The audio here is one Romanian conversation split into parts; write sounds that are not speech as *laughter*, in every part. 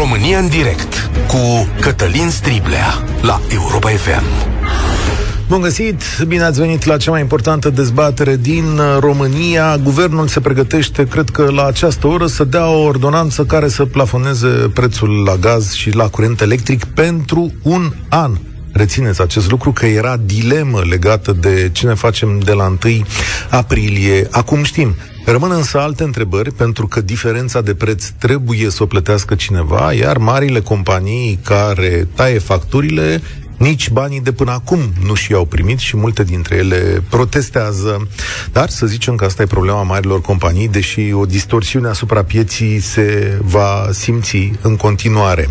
România în direct cu Cătălin Striblea la Europa FM. Bun găsit, bine ați venit la cea mai importantă dezbatere din România. Guvernul se pregătește, cred că la această oră, să dea o ordonanță care să plafoneze prețul la gaz și la curent electric pentru un an. Rețineți acest lucru că era dilemă legată de ce ne facem de la 1 aprilie. Acum știm, Rămân însă alte întrebări, pentru că diferența de preț trebuie să o plătească cineva, iar marile companii care taie facturile nici banii de până acum nu și-au primit și multe dintre ele protestează. Dar să zicem că asta e problema marilor companii, deși o distorsiune asupra pieții se va simți în continuare.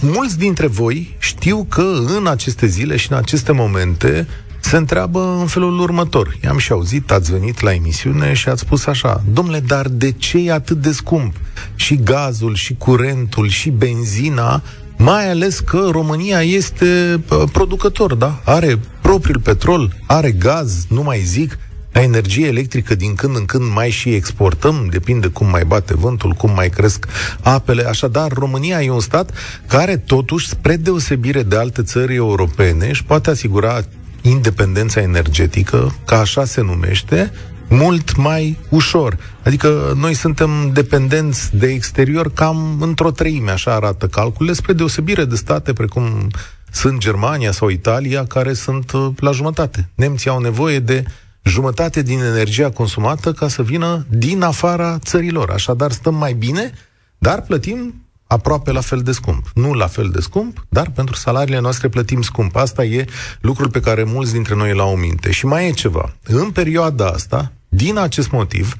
Mulți dintre voi știu că în aceste zile și în aceste momente se întreabă în felul următor. I-am și auzit, ați venit la emisiune și ați spus așa, domnule, dar de ce e atât de scump? Și gazul, și curentul, și benzina, mai ales că România este producător, da? Are propriul petrol, are gaz, nu mai zic, la energie electrică din când în când mai și exportăm, depinde cum mai bate vântul, cum mai cresc apele. Așadar, România e un stat care totuși, spre deosebire de alte țări europene, își poate asigura independența energetică, ca așa se numește, mult mai ușor. Adică noi suntem dependenți de exterior cam într-o treime, așa arată calculele, spre deosebire de state precum sunt Germania sau Italia, care sunt uh, la jumătate. Nemții au nevoie de jumătate din energia consumată ca să vină din afara țărilor. Așadar, stăm mai bine, dar plătim aproape la fel de scump. Nu la fel de scump, dar pentru salariile noastre plătim scump. Asta e lucrul pe care mulți dintre noi l-au minte. Și mai e ceva. În perioada asta, din acest motiv,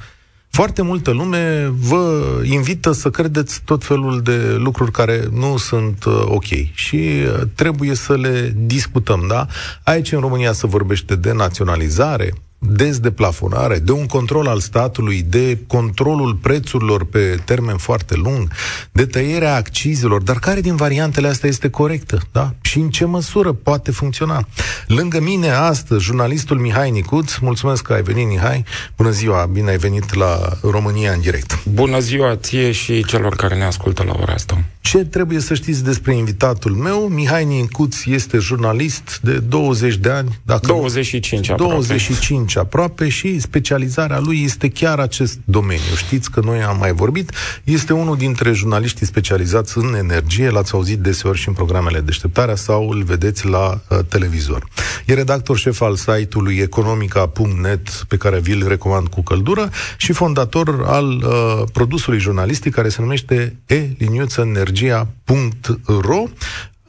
foarte multă lume vă invită să credeți tot felul de lucruri care nu sunt uh, ok și uh, trebuie să le discutăm, da? Aici în România se vorbește de naționalizare, dezdeplafonare, de un control al statului, de controlul prețurilor pe termen foarte lung, de tăierea accizelor, dar care din variantele astea este corectă? Da? Și în ce măsură poate funcționa? Lângă mine astăzi, jurnalistul Mihai Nicuț, mulțumesc că ai venit, Mihai, bună ziua, bine ai venit la România în direct. Bună ziua ție și celor care ne ascultă la ora asta. Ce trebuie să știți despre invitatul meu? Mihai Nicuț este jurnalist de 20 de ani. Dacă 25 aproape. 25 aproape și specializarea lui este chiar acest domeniu. Știți că noi am mai vorbit. Este unul dintre jurnaliștii specializați în energie. L-ați auzit deseori și în programele deșteptarea sau îl vedeți la uh, televizor. E redactor șef al site-ului economica.net pe care vi-l recomand cu căldură și fondator al uh, produsului jurnalistic care se numește E-liniuță energie energia.ro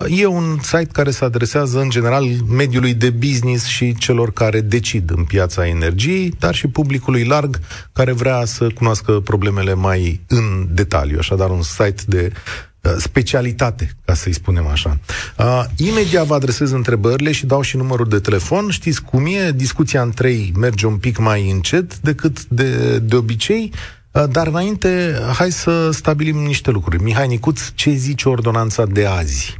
E un site care se adresează în general mediului de business și celor care decid în piața energiei, dar și publicului larg care vrea să cunoască problemele mai în detaliu. Așadar, un site de uh, specialitate, ca să-i spunem așa. Uh, imediat vă adresez întrebările și dau și numărul de telefon. Știți cum e? Discuția în trei merge un pic mai încet decât de, de obicei. Uh, dar înainte, hai să stabilim niște lucruri. Mihai Nicuț, ce zice ordonanța de azi?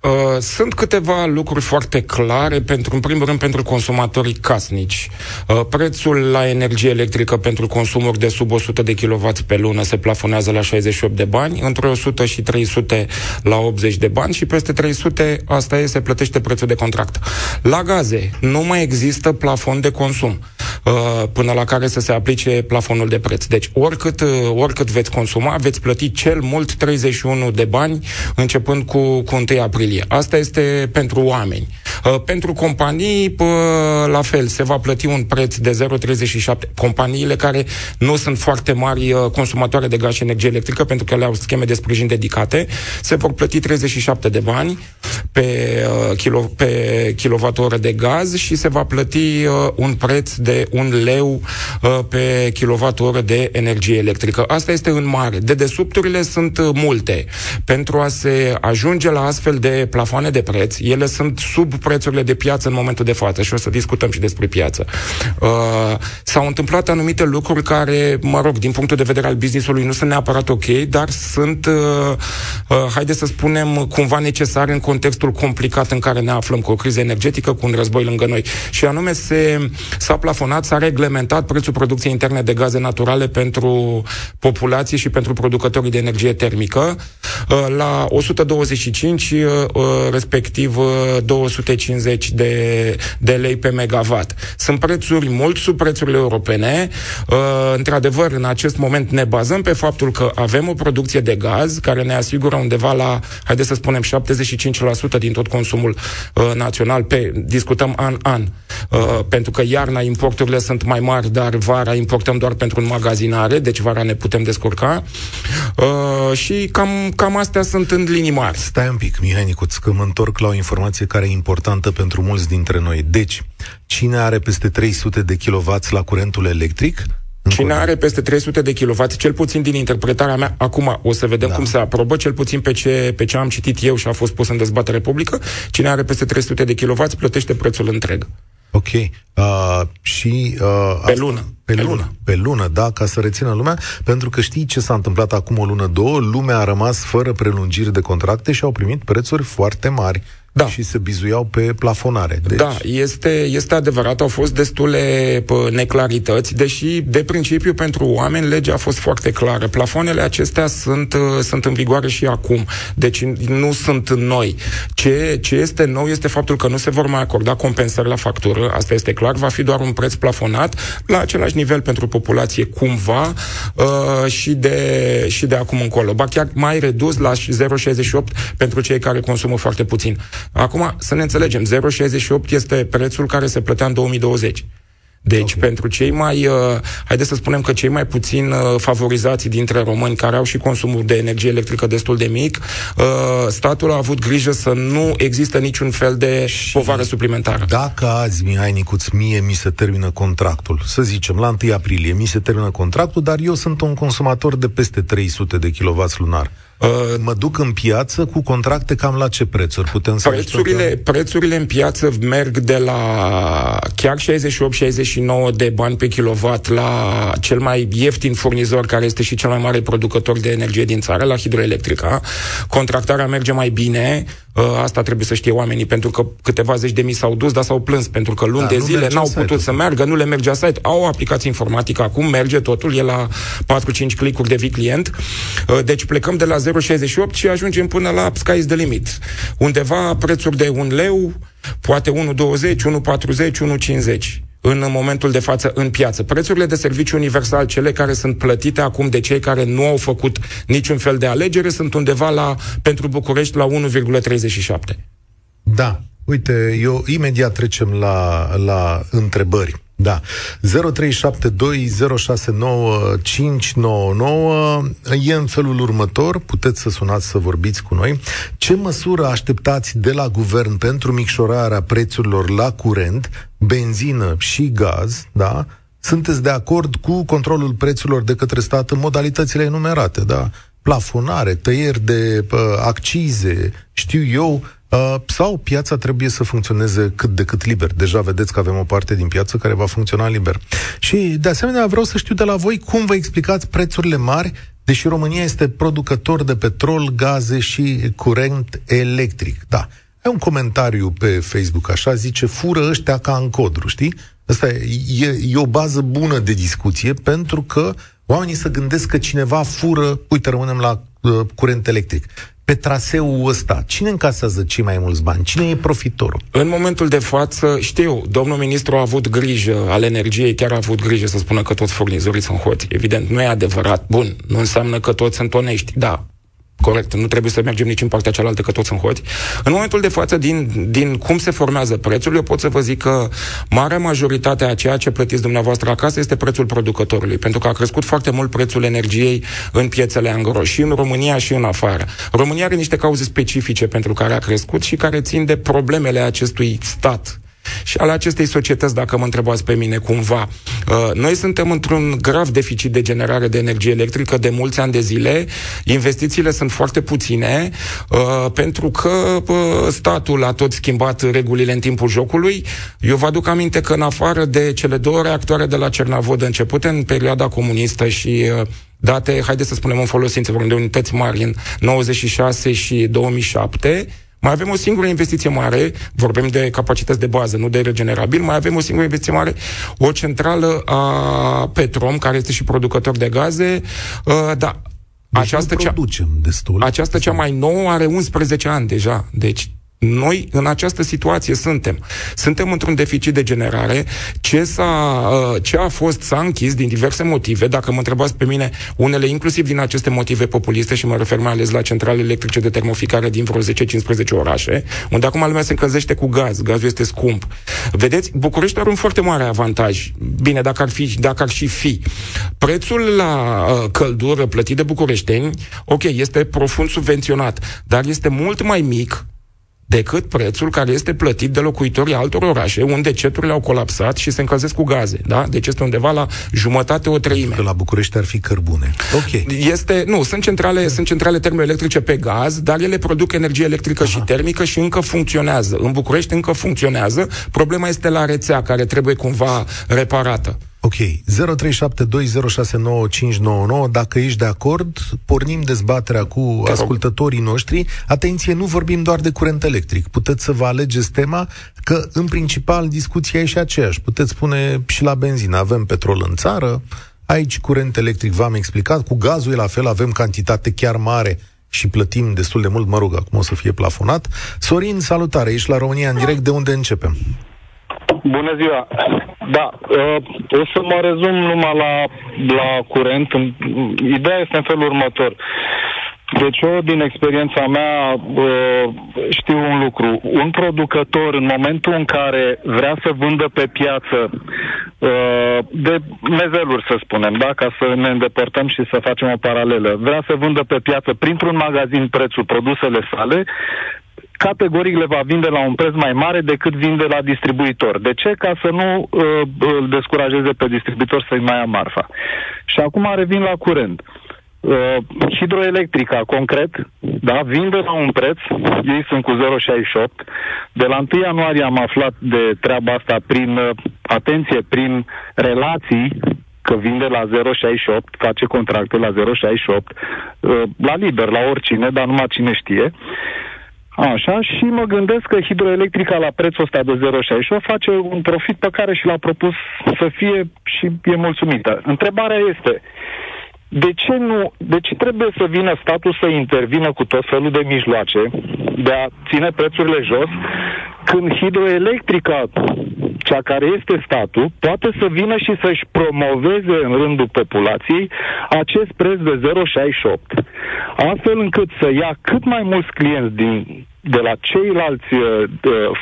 Uh, sunt câteva lucruri foarte clare, pentru, în primul rând pentru consumatorii casnici. Uh, prețul la energie electrică pentru consumuri de sub 100 de kW pe lună se plafonează la 68 de bani, între 100 și 300 la 80 de bani și peste 300 asta e, se plătește prețul de contract. La gaze nu mai există plafon de consum uh, până la care să se aplice plafonul de preț. Deci oricât, uh, oricât veți consuma, veți plăti cel mult 31 de bani începând cu, cu 1 aprilie aprilie. Asta este pentru oameni. Uh, pentru companii, la fel, se va plăti un preț de 0,37. Companiile care nu sunt foarte mari uh, consumatoare de gaz și energie electrică, pentru că le au scheme de sprijin dedicate, se vor plăti 37 de bani pe, uh, kilo, pe kilowattoră de gaz și se va plăti un preț de un leu pe kilowattoră de energie electrică. Asta este în mare. Dedesubturile sunt multe. Pentru a se ajunge la astfel de plafoane de preț, ele sunt sub prețurile de piață în momentul de față și o să discutăm și despre piață. Uh, s-au întâmplat anumite lucruri care, mă rog, din punctul de vedere al businessului nu sunt neapărat ok, dar sunt, uh, uh, haide să spunem, cumva necesare în contextul complicat în care ne aflăm cu o criză energetică, cu un război lângă noi. Și anume se, s-a plafonat, s-a reglementat prețul producției interne de gaze naturale pentru populație și pentru producătorii de energie termică. la 125, respectiv 250 de, de lei pe megawatt. Sunt prețuri mult sub prețurile europene. Într-adevăr, în acest moment ne bazăm pe faptul că avem o producție de gaz care ne asigură undeva la, haideți să spunem, 75% din tot consumul național pe, discutăm an-an. Pentru că iarna importurile sunt mai mari, dar vara importăm doar pentru înmagazinare, deci vara ne putem descurca. Uh, și cam, cam astea sunt în linii mari. Stai un pic, Mihai Nicuț, că mă întorc la o informație care e importantă pentru mulți dintre noi. Deci, cine are peste 300 de kW la curentul electric, Cine are peste 300 de kW, cel puțin din interpretarea mea, acum o să vedem da. cum se aprobă, cel puțin pe ce, pe ce am citit eu și a fost pus în dezbatere publică, cine are peste 300 de kW plătește prețul întreg. Ok. Uh, și... Uh, pe lună. Pe, pe lună. lună. Pe lună, da, ca să rețină lumea, pentru că știi ce s-a întâmplat acum o lună, două, lumea a rămas fără prelungiri de contracte și au primit prețuri foarte mari da. și se bizuiau pe plafonare. Deci... Da, este, este adevărat, au fost destule pă, neclarități, deși de principiu pentru oameni legea a fost foarte clară. Plafonele acestea sunt, uh, sunt în vigoare și acum, deci nu sunt noi. Ce, ce este nou este faptul că nu se vor mai acorda compensări la factură, asta este clar, va fi doar un preț plafonat la același nivel pentru populație cumva uh, și, de, și de acum încolo. Ba chiar mai redus la 0,68 pentru cei care consumă foarte puțin. Acum, să ne înțelegem, 0,68 este prețul care se plătea în 2020. Deci, okay. pentru cei mai, uh, haideți să spunem că cei mai puțin uh, favorizați dintre români care au și consumul de energie electrică destul de mic, uh, statul a avut grijă să nu există niciun fel de și povară suplimentară. Dacă azi, Mihai Nicuț, mie mi se termină contractul, să zicem, la 1 aprilie mi se termină contractul, dar eu sunt un consumator de peste 300 de kW lunar. Uh, mă duc în piață cu contracte cam la ce prețuri? Putem să prețurile, că... prețurile în piață merg de la chiar 68-69 de bani pe kilowatt la cel mai ieftin furnizor, care este și cel mai mare producător de energie din țară, la hidroelectrica. Contractarea merge mai bine, Ă, asta trebuie să știe oamenii, pentru că câteva zeci de mii s-au dus, dar s-au plâns, pentru că luni da, de zile n-au putut să meargă, nu le mergea site. Au o aplicație informatică acum, merge totul, e la 4-5 clicuri de vii client. Ă, deci plecăm de la 0,68 și ajungem până la sky is the limit. Undeva prețuri de un leu, poate 1,20, 1,40, 1,50 în momentul de față în piață. Prețurile de serviciu universal, cele care sunt plătite acum de cei care nu au făcut niciun fel de alegere, sunt undeva la, pentru București la 1,37. Da. Uite, eu imediat trecem la, la întrebări. Da. 0372069599 e în felul următor, puteți să sunați să vorbiți cu noi. Ce măsură așteptați de la guvern pentru micșorarea prețurilor la curent, benzină și gaz, da? Sunteți de acord cu controlul prețurilor de către stat în modalitățile enumerate, da? Plafonare, tăieri de uh, accize, știu eu, Uh, sau piața trebuie să funcționeze cât de cât liber. Deja vedeți că avem o parte din piață care va funcționa liber. Și, de asemenea, vreau să știu de la voi cum vă explicați prețurile mari, deși România este producător de petrol, gaze și curent electric. Da. Ai un comentariu pe Facebook, așa, zice, fură ăștia ca în codru, știi? Asta e, e o bază bună de discuție, pentru că oamenii să gândesc că cineva fură, uite, rămânem la uh, curent electric pe traseul ăsta, cine încasează cei mai mulți bani? Cine e profitorul? În momentul de față, știu, domnul ministru a avut grijă al energiei, chiar a avut grijă să spună că toți furnizorii sunt hoți. Evident, nu e adevărat. Bun, nu înseamnă că toți sunt onești. Da, corect, nu trebuie să mergem nici în partea cealaltă, că toți sunt hoți. În momentul de față, din, din cum se formează prețul, eu pot să vă zic că marea majoritate a ceea ce plătiți dumneavoastră acasă este prețul producătorului, pentru că a crescut foarte mult prețul energiei în piețele angro, și în România și în afară. România are niște cauze specifice pentru care a crescut și care țin de problemele acestui stat și ale acestei societăți, dacă mă întrebați pe mine cumva. Uh, noi suntem într-un grav deficit de generare de energie electrică de mulți ani de zile, investițiile sunt foarte puține, uh, pentru că uh, statul a tot schimbat regulile în timpul jocului. Eu vă aduc aminte că în afară de cele două reactoare de la Cernavod începute în perioada comunistă și date, haideți să spunem în folosință, vorbim de unități mari în 96 și 2007, mai avem o singură investiție mare, vorbim de capacități de bază, nu de regenerabil, mai avem o singură investiție mare, o centrală a Petrom, care este și producător de gaze, uh, da, Deci această producem cea, destul. Această cea mai nouă are 11 ani deja. Deci noi în această situație suntem. Suntem într-un deficit de generare. Ce, s-a, uh, ce a fost, s-a închis din diverse motive. Dacă mă întrebați pe mine, unele inclusiv din aceste motive populiste și mă refer mai ales la centrale electrice de termoficare din vreo 10-15 orașe, unde acum lumea se încălzește cu gaz. Gazul este scump. Vedeți, București are un foarte mare avantaj. Bine, dacă ar, fi, dacă ar și fi. Prețul la uh, căldură plătit de bucureșteni, ok, este profund subvenționat, dar este mult mai mic decât prețul care este plătit de locuitorii altor orașe, unde ceturile au colapsat și se încălzesc cu gaze. Da? Deci este undeva la jumătate, o treime. Că la București ar fi cărbune. Ok. Este, nu, sunt centrale, sunt centrale termoelectrice pe gaz, dar ele produc energie electrică Aha. și termică și încă funcționează. În București încă funcționează. Problema este la rețea, care trebuie cumva reparată. Ok, 0372069599, dacă ești de acord, pornim dezbaterea cu ascultătorii noștri. Atenție, nu vorbim doar de curent electric. Puteți să vă alegeți tema, că în principal discuția e și aceeași. Puteți spune și la benzină, avem petrol în țară, aici curent electric v-am explicat, cu gazul e la fel, avem cantitate chiar mare și plătim destul de mult, mă rog, acum o să fie plafonat. Sorin, salutare, ești la România în direct, de unde începem? Bună ziua! Da, uh, o să mă rezum numai la, la curent. Ideea este în felul următor. Deci eu, din experiența mea, uh, știu un lucru. Un producător, în momentul în care vrea să vândă pe piață uh, de mezeluri, să spunem, da? ca să ne îndepărtăm și să facem o paralelă, vrea să vândă pe piață printr-un magazin prețul produsele sale, categoric le va vinde la un preț mai mare decât vinde la distribuitor. De ce? Ca să nu uh, îl descurajeze pe distribuitor să-i mai ia marfa. Și acum revin la curent. Uh, hidroelectrica, concret, da, vinde la un preț, ei sunt cu 0,68. De la 1 ianuarie am aflat de treaba asta prin, uh, atenție, prin relații că vinde la 0,68, face contracte la 0,68, uh, la liber, la oricine, dar numai cine știe. Așa, și mă gândesc că hidroelectrica la prețul ăsta de 0,68 face un profit pe care și l-a propus să fie și e mulțumită. Întrebarea este, de ce nu, de ce trebuie să vină statul să intervină cu tot felul de mijloace de a ține prețurile jos, când hidroelectrica, cea care este statul, poate să vină și să-și promoveze în rândul populației acest preț de 0,68, astfel încât să ia cât mai mulți clienți din de la ceilalți uh,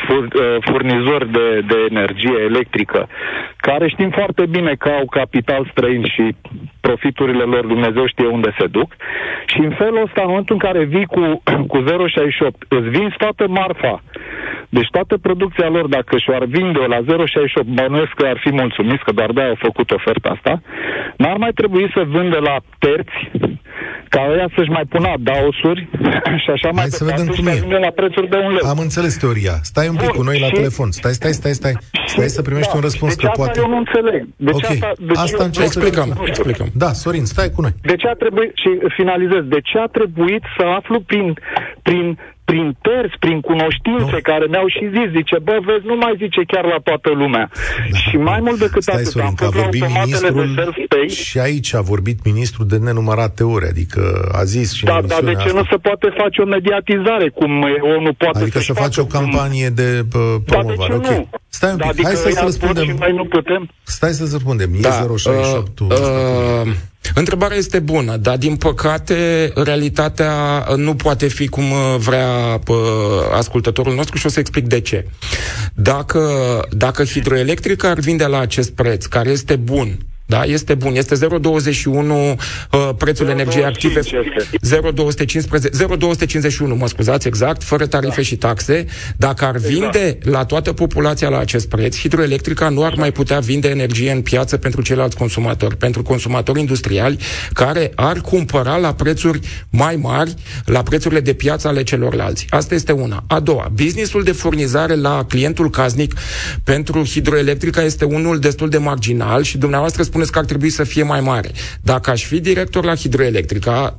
fur, uh, furnizori de, de energie electrică, care știm foarte bine că au capital străin și profiturile lor Dumnezeu știe unde se duc, și în felul ăsta, în momentul în care vii cu, *clears throat* cu 0,68, îți vinzi toată marfa, deci toată producția lor, dacă și-o ar vinde la 0,68, bănuiesc că ar fi mulțumiți, că doar de-aia au făcut oferta asta, n-ar mai trebui să vândă la terți, ca ăia să-și mai pună daosuri *clears throat* și așa mai Hai să vedem cum e. la prețuri de un leu. Am înțeles teoria. Stai un pic Bun, cu noi la și... telefon. Stai, stai, stai, stai. Stai să primești da, un răspuns, deci că poate... eu nu înțeleg. Deci okay. asta, deci asta încerc să explicăm, explicăm. Da, Sorin, stai cu noi. De ce a trebuit, și finalizez, de ce a trebuit să aflu prin, prin prin terți, prin cunoștințe nu. care mi-au și zis, zice, bă, vezi, nu mai zice chiar la toată lumea. Da. Și mai mult decât Stai, atât, Sorin, am fost vorbit ministrul și aici a vorbit ministrul de nenumărate ore, adică a zis și Da, dar de ce asta. nu se poate face o mediatizare, cum ONU poate Adică să face o campanie cum... de uh, promovare, da, de ok. Stai un pic, adică hai să răspundem. Noi nu putem. Stai să răspundem, e da, 068 uh, uh, Întrebarea este bună, dar din păcate realitatea nu poate fi cum vrea ascultătorul nostru și o să explic de ce. Dacă, dacă hidroelectrica ar vinde la acest preț, care este bun, da, este bun. Este 0,21 uh, prețul energiei active. 0,215, 0,251, mă scuzați exact, fără tarife da. și taxe. Dacă ar exact. vinde exact. la toată populația la acest preț, hidroelectrica nu ar mai putea vinde energie în piață pentru ceilalți consumatori, pentru consumatori industriali care ar cumpăra la prețuri mai mari, la prețurile de piață ale celorlalți. Asta este una. A doua, businessul de furnizare la clientul casnic pentru hidroelectrica este unul destul de marginal și dumneavoastră spuneți că ar trebui să fie mai mare. Dacă aș fi director la hidroelectrica,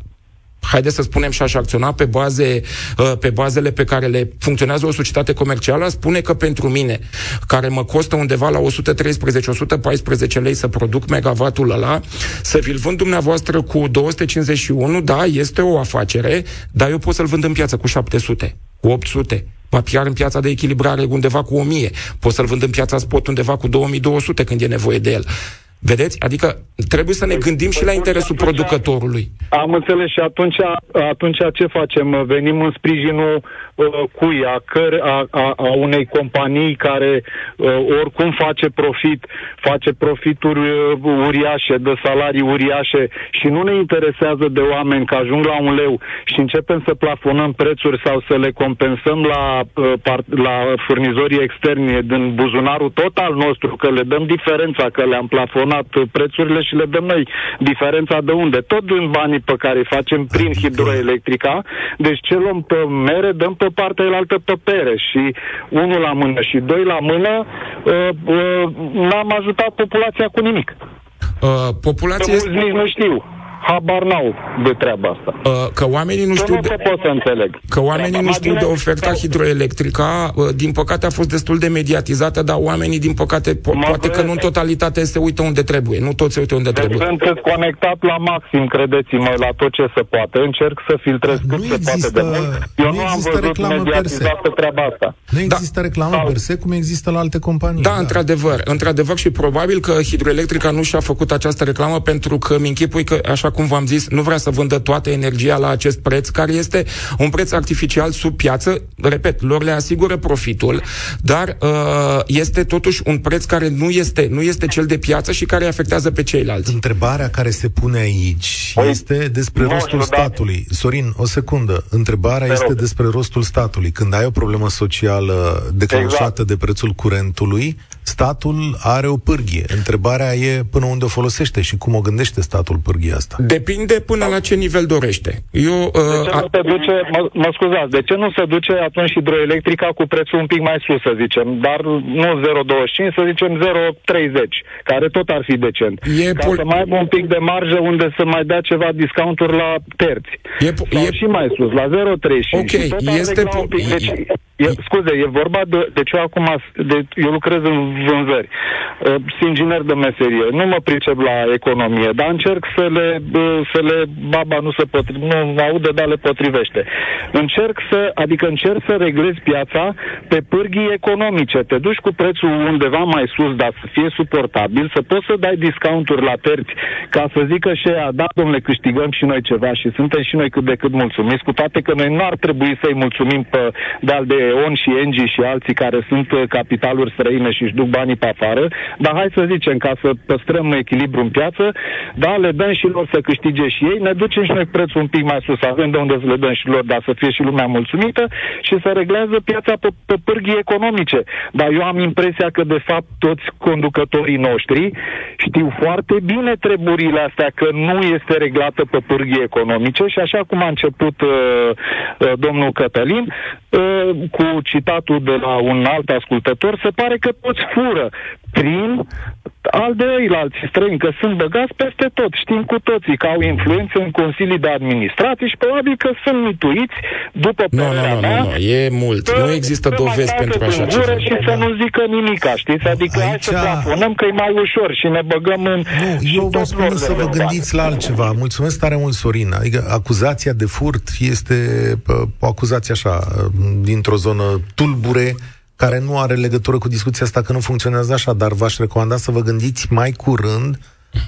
haideți să spunem și aș acționa pe, baze, uh, pe bazele pe care le funcționează o societate comercială, spune că pentru mine, care mă costă undeva la 113-114 lei să produc megavatul ăla, să vi-l vând dumneavoastră cu 251, da, este o afacere, dar eu pot să-l vând în piață cu 700, cu 800, va piar în piața de echilibrare undeva cu 1000, pot să-l vând în piața spot undeva cu 2200 când e nevoie de el. Vedeți? Adică trebuie să ne păi, gândim și la păi, interesul atunci, producătorului. Am înțeles și atunci, atunci ce facem? Venim în sprijinul uh, cui? A, căr, a, a, a unei companii care uh, oricum face profit, face profituri uh, uriașe, de salarii uriașe și nu ne interesează de oameni că ajung la un leu și începem să plafonăm prețuri sau să le compensăm la, uh, part, la furnizorii externi din buzunarul tot al nostru, că le dăm diferența, că le-am plafonat plafonat prețurile și le dăm noi diferența de unde? Tot din banii pe care îi facem prin adică- hidroelectrica, deci ce luăm pe mere, dăm pe partea elaltă pe pere și unul la mână și doi la mână uh, uh, n-am ajutat populația cu nimic. Uh, populația... Că mulți nici nu știu habar n-au de treaba asta. Uh, că oamenii nu știu... de... pot să înțeleg. Că oamenii nu știu de oferta hidroelectrică, uh, din păcate a fost destul de mediatizată, dar oamenii, din păcate, po- poate că nu în totalitate se uită unde trebuie. Nu toți se uită unde deci trebuie. Sunt conectat la maxim, credeți-mă, la tot ce se poate. Încerc să filtrez cât se poate de mult. Eu nu, nu am văzut mediatizată treaba asta. Nu da. există da. reclamă per se, cum există la alte companii. Da, da, într-adevăr. Într-adevăr și probabil că hidroelectrica nu și-a făcut această reclamă pentru că mi închipui că, așa cum v-am zis, nu vrea să vândă toată energia la acest preț, care este un preț artificial sub piață. Repet, lor le asigură profitul, dar uh, este totuși un preț care nu este, nu este cel de piață și care afectează pe ceilalți. Întrebarea care se pune aici păi, este despre nu, rostul statului. Sorin, o secundă. Întrebarea este despre rostul statului. Când ai o problemă socială declanșată exact. de prețul curentului, statul are o pârghie. Întrebarea e până unde o folosește și cum o gândește statul pârghia asta. Depinde până la ce nivel dorește. Eu, uh, de ce nu se duce, mă, mă scuzați, de ce nu se duce atunci hidroelectrica cu prețul un pic mai sus, să zicem, dar nu 0,25, să zicem 0,30, care tot ar fi decent. E Ca pol- să mai aibă un pic de marjă unde să mai dea ceva discounturi la terți. E, po- Sau e... și mai sus, la 0,35. Ok, este... Po- pic. Deci, e, scuze, e vorba de... Deci eu acum, de, eu lucrez în vânzări. Uh, sunt inginer de meserie. Nu mă pricep la economie, dar încerc să le, uh, să le baba nu se potrivește, nu aude, dar le potrivește. Încerc să, adică încerc să reglezi piața pe pârghii economice. Te duci cu prețul undeva mai sus, dar să fie suportabil, să poți să dai discounturi la terți, ca să zică și ea, da, domnule, câștigăm și noi ceva și suntem și noi cât de cât mulțumiți, cu toate că noi nu ar trebui să-i mulțumim pe de-al de EON și Engie și alții care sunt uh, capitaluri străine și își duc banii pe afară, dar hai să zicem, ca să păstrăm echilibru în piață, da, le dăm și lor să câștige și ei, ne ducem și noi prețul un pic mai sus, avem de unde să le dăm și lor, dar să fie și lumea mulțumită și să reglează piața pe, pe pârghii economice. Dar eu am impresia că, de fapt, toți conducătorii noștri știu foarte bine treburile astea, că nu este reglată pe pârghii economice. Și așa cum a început uh, uh, domnul Cătălin, uh, cu citatul de la un alt ascultător, se pare că toți fură prin al de alți străini, că sunt băgați peste tot. Știm cu toții că au influență în consilii de administrație și probabil că sunt mituiți după nu, nu, nu, nu, nu, e mult. Nu există dovezi pentru așa ceva. Și să nu zică nimic, știți? Adică Aici... hai să plafonăm că e mai ușor și ne băgăm în... Nu, eu vă spun să vă gândiți la altceva. Mulțumesc tare mult, Sorin. Adică acuzația de furt este o acuzație așa, dintr-o zonă tulbure, care nu are legătură cu discuția asta că nu funcționează așa, dar v-aș recomanda să vă gândiți mai curând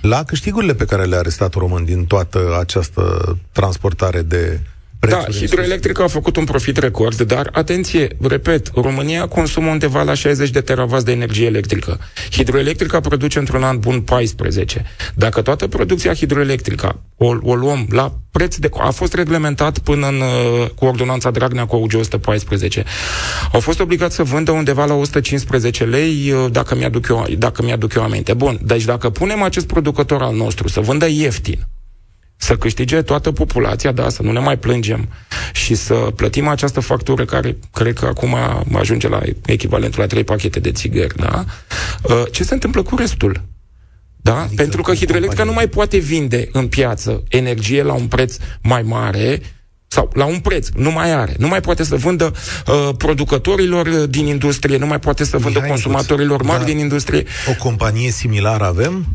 la câștigurile pe care le-a arestat român din toată această transportare de da, hidroelectrica a făcut un profit record, dar atenție, repet, România consumă undeva la 60 de teravați de energie electrică. Hidroelectrica produce într-un an bun 14. Dacă toată producția hidroelectrică o, o luăm la preț de... a fost reglementat până în, uh, cu ordonanța Dragnea cu AUG 114. Au fost obligați să vândă undeva la 115 lei, uh, dacă mi-aduc eu, dacă mi-aduc eu aminte. Bun, deci dacă punem acest producător al nostru să vândă ieftin, să câștige toată populația, da, să nu ne mai plângem și să plătim această factură care cred că acum ajunge la echivalentul la trei pachete de țigări, da? Uh, ce se întâmplă cu restul? Da? Adică Pentru că hidroelectrica nu mai poate vinde în piață energie la un preț mai mare sau la un preț, nu mai are. Nu mai poate să vândă uh, producătorilor uh, din industrie, nu mai poate să vândă Mihai, consumatorilor mari din industrie. O companie similară avem?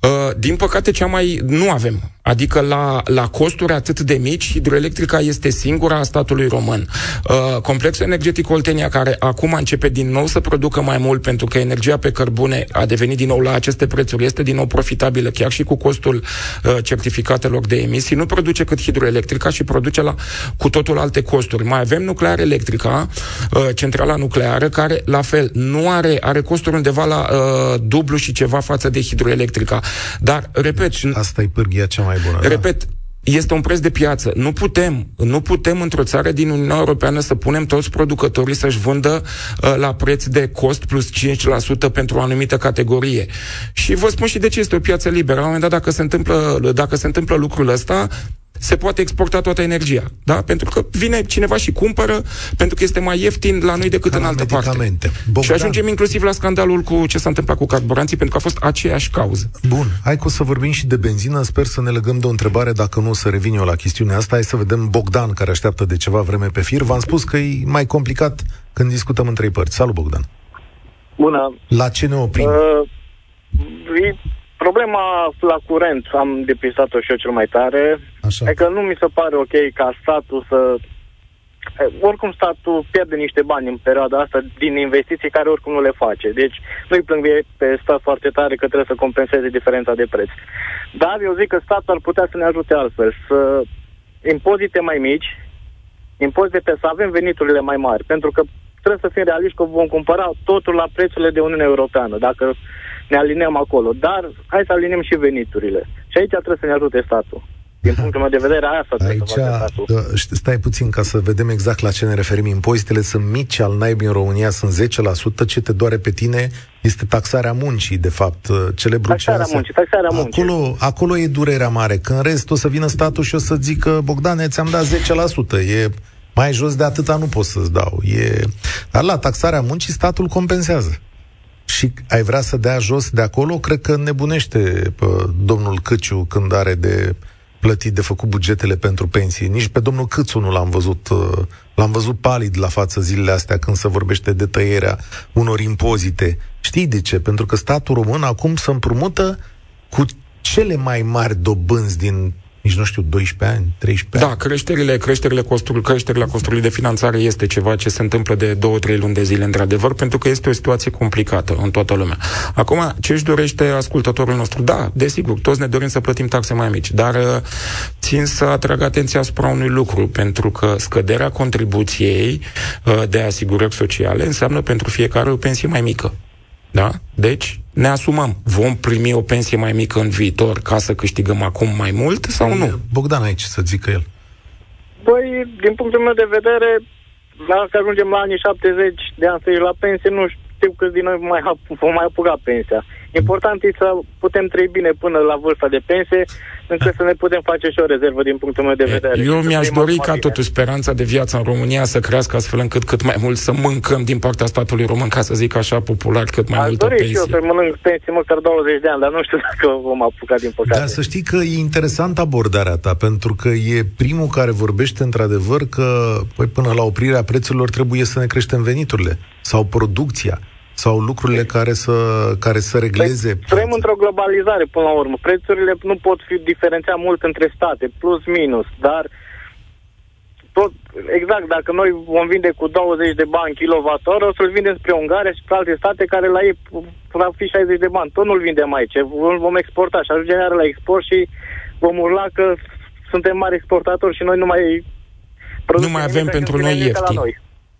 Uh, din păcate, cea mai nu avem. Adică la, la costuri atât de mici, hidroelectrica este singura a statului român. Uh, complexul energetic Oltenia, care acum începe din nou să producă mai mult, pentru că energia pe cărbune a devenit din nou la aceste prețuri, este din nou profitabilă, chiar și cu costul uh, certificatelor de emisii, nu produce cât hidroelectrica și produce la cu totul alte costuri. Mai avem nuclear electrica, uh, centrala nucleară, care, la fel, nu are, are costuri undeva la uh, dublu și ceva față de hidroelectrica. Dar, repet... Asta e pârghia cea mai bună. Repet, da? este un preț de piață. Nu putem, nu putem într-o țară din Uniunea Europeană să punem toți producătorii să-și vândă uh, la preț de cost plus 5% pentru o anumită categorie. Și vă spun și de ce este o piață liberă. La un moment dat, dacă se întâmplă, dacă se întâmplă lucrul ăsta, se poate exporta toată energia. Da? Pentru că vine cineva și cumpără, pentru că este mai ieftin la noi decât Ca în altă medicamente. parte. Bogdan. Și ajungem inclusiv la scandalul cu ce s-a întâmplat cu carburanții, pentru că a fost aceeași cauză. Bun, hai că o să vorbim și de benzină. Sper să ne legăm de o întrebare, dacă nu o să revin eu la chestiunea asta. Hai să vedem Bogdan, care așteaptă de ceva vreme pe fir. V-am spus că e mai complicat când discutăm în trei părți. Salut, Bogdan! Bună! La ce ne oprim? Uh, Problema la curent am depisat-o și eu cel mai tare. Așa. Adică nu mi se pare ok ca statul să... Oricum statul pierde niște bani în perioada asta din investiții care oricum nu le face. Deci nu-i plâng pe stat foarte tare că trebuie să compenseze diferența de preț. Dar eu zic că statul ar putea să ne ajute altfel, să impozite mai mici, impozite pe să avem veniturile mai mari, pentru că trebuie să fim realiști că vom cumpăra totul la prețurile de Uniunea Europeană. Dacă ne aliniem acolo. Dar hai să aliniem și veniturile. Și aici trebuie să ne ajute statul. Din punctul meu de vedere, asta trebuie Aici, să facă statul. Da, stai puțin ca să vedem exact la ce ne referim. Impozitele sunt mici al naibii în România, sunt 10%. Ce te doare pe tine este taxarea muncii, de fapt. Celebrul taxarea ceasă. muncii, taxarea muncii. Acolo, acolo e durerea mare. Când în rest o să vină statul și o să zică, Bogdane, ți-am dat 10%. E mai jos de atâta nu pot să-ți dau. E... Dar la taxarea muncii statul compensează și ai vrea să dea jos de acolo, cred că nebunește pe domnul Căciu când are de plătit, de făcut bugetele pentru pensii. Nici pe domnul Câțu nu l-am văzut, uh, l-am văzut palid la față zilele astea când se vorbește de tăierea unor impozite. Știi de ce? Pentru că statul român acum se împrumută cu cele mai mari dobânzi din nici nu știu, 12 ani, 13 da, ani. Da, creșterile, creșterile, costuri, creșterile costurilor de finanțare este ceva ce se întâmplă de 2-3 luni de zile, într-adevăr, pentru că este o situație complicată în toată lumea. Acum, ce își dorește ascultătorul nostru? Da, desigur, toți ne dorim să plătim taxe mai mici, dar uh, țin să atrag atenția asupra unui lucru, pentru că scăderea contribuției uh, de asigurări sociale înseamnă pentru fiecare o pensie mai mică. Da? Deci, ne asumăm. Vom primi o pensie mai mică în viitor ca să câștigăm acum mai mult sau nu? Bogdan aici să zică el. Păi, din punctul meu de vedere, dacă ajungem la anii 70 de ani să la pensie, nu știu câți din noi mai vom mai apuca pensia. Important e să putem trăi bine până la vârsta de pensie, încât să ne putem face și o rezervă din punctul meu de vedere. Eu mi-aș dori ca totuși speranța de viață în România să crească astfel încât cât mai mult să mâncăm din partea statului român, ca să zic așa popular, cât mai mult pensie. și eu să mănânc pensie măcar 20 de ani, dar nu știu *laughs* dacă vom apuca din păcate. Dar să știi că e interesant abordarea ta, pentru că e primul care vorbește într-adevăr că păi, până la oprirea prețurilor trebuie să ne creștem veniturile sau producția sau lucrurile care să, care să regleze... Păi, trăim într-o globalizare, până la urmă. Prețurile nu pot fi diferențiat mult între state, plus, minus, dar tot, exact, dacă noi vom vinde cu 20 de bani kilovator, o să-l vindem spre Ungaria și spre alte state care la ei va fi 60 de bani. Tot nu-l vindem aici, vom exporta și ajungem iar la export și vom urla că suntem mari exportatori și noi nu mai nu mai avem pentru noi ieftin. Noi.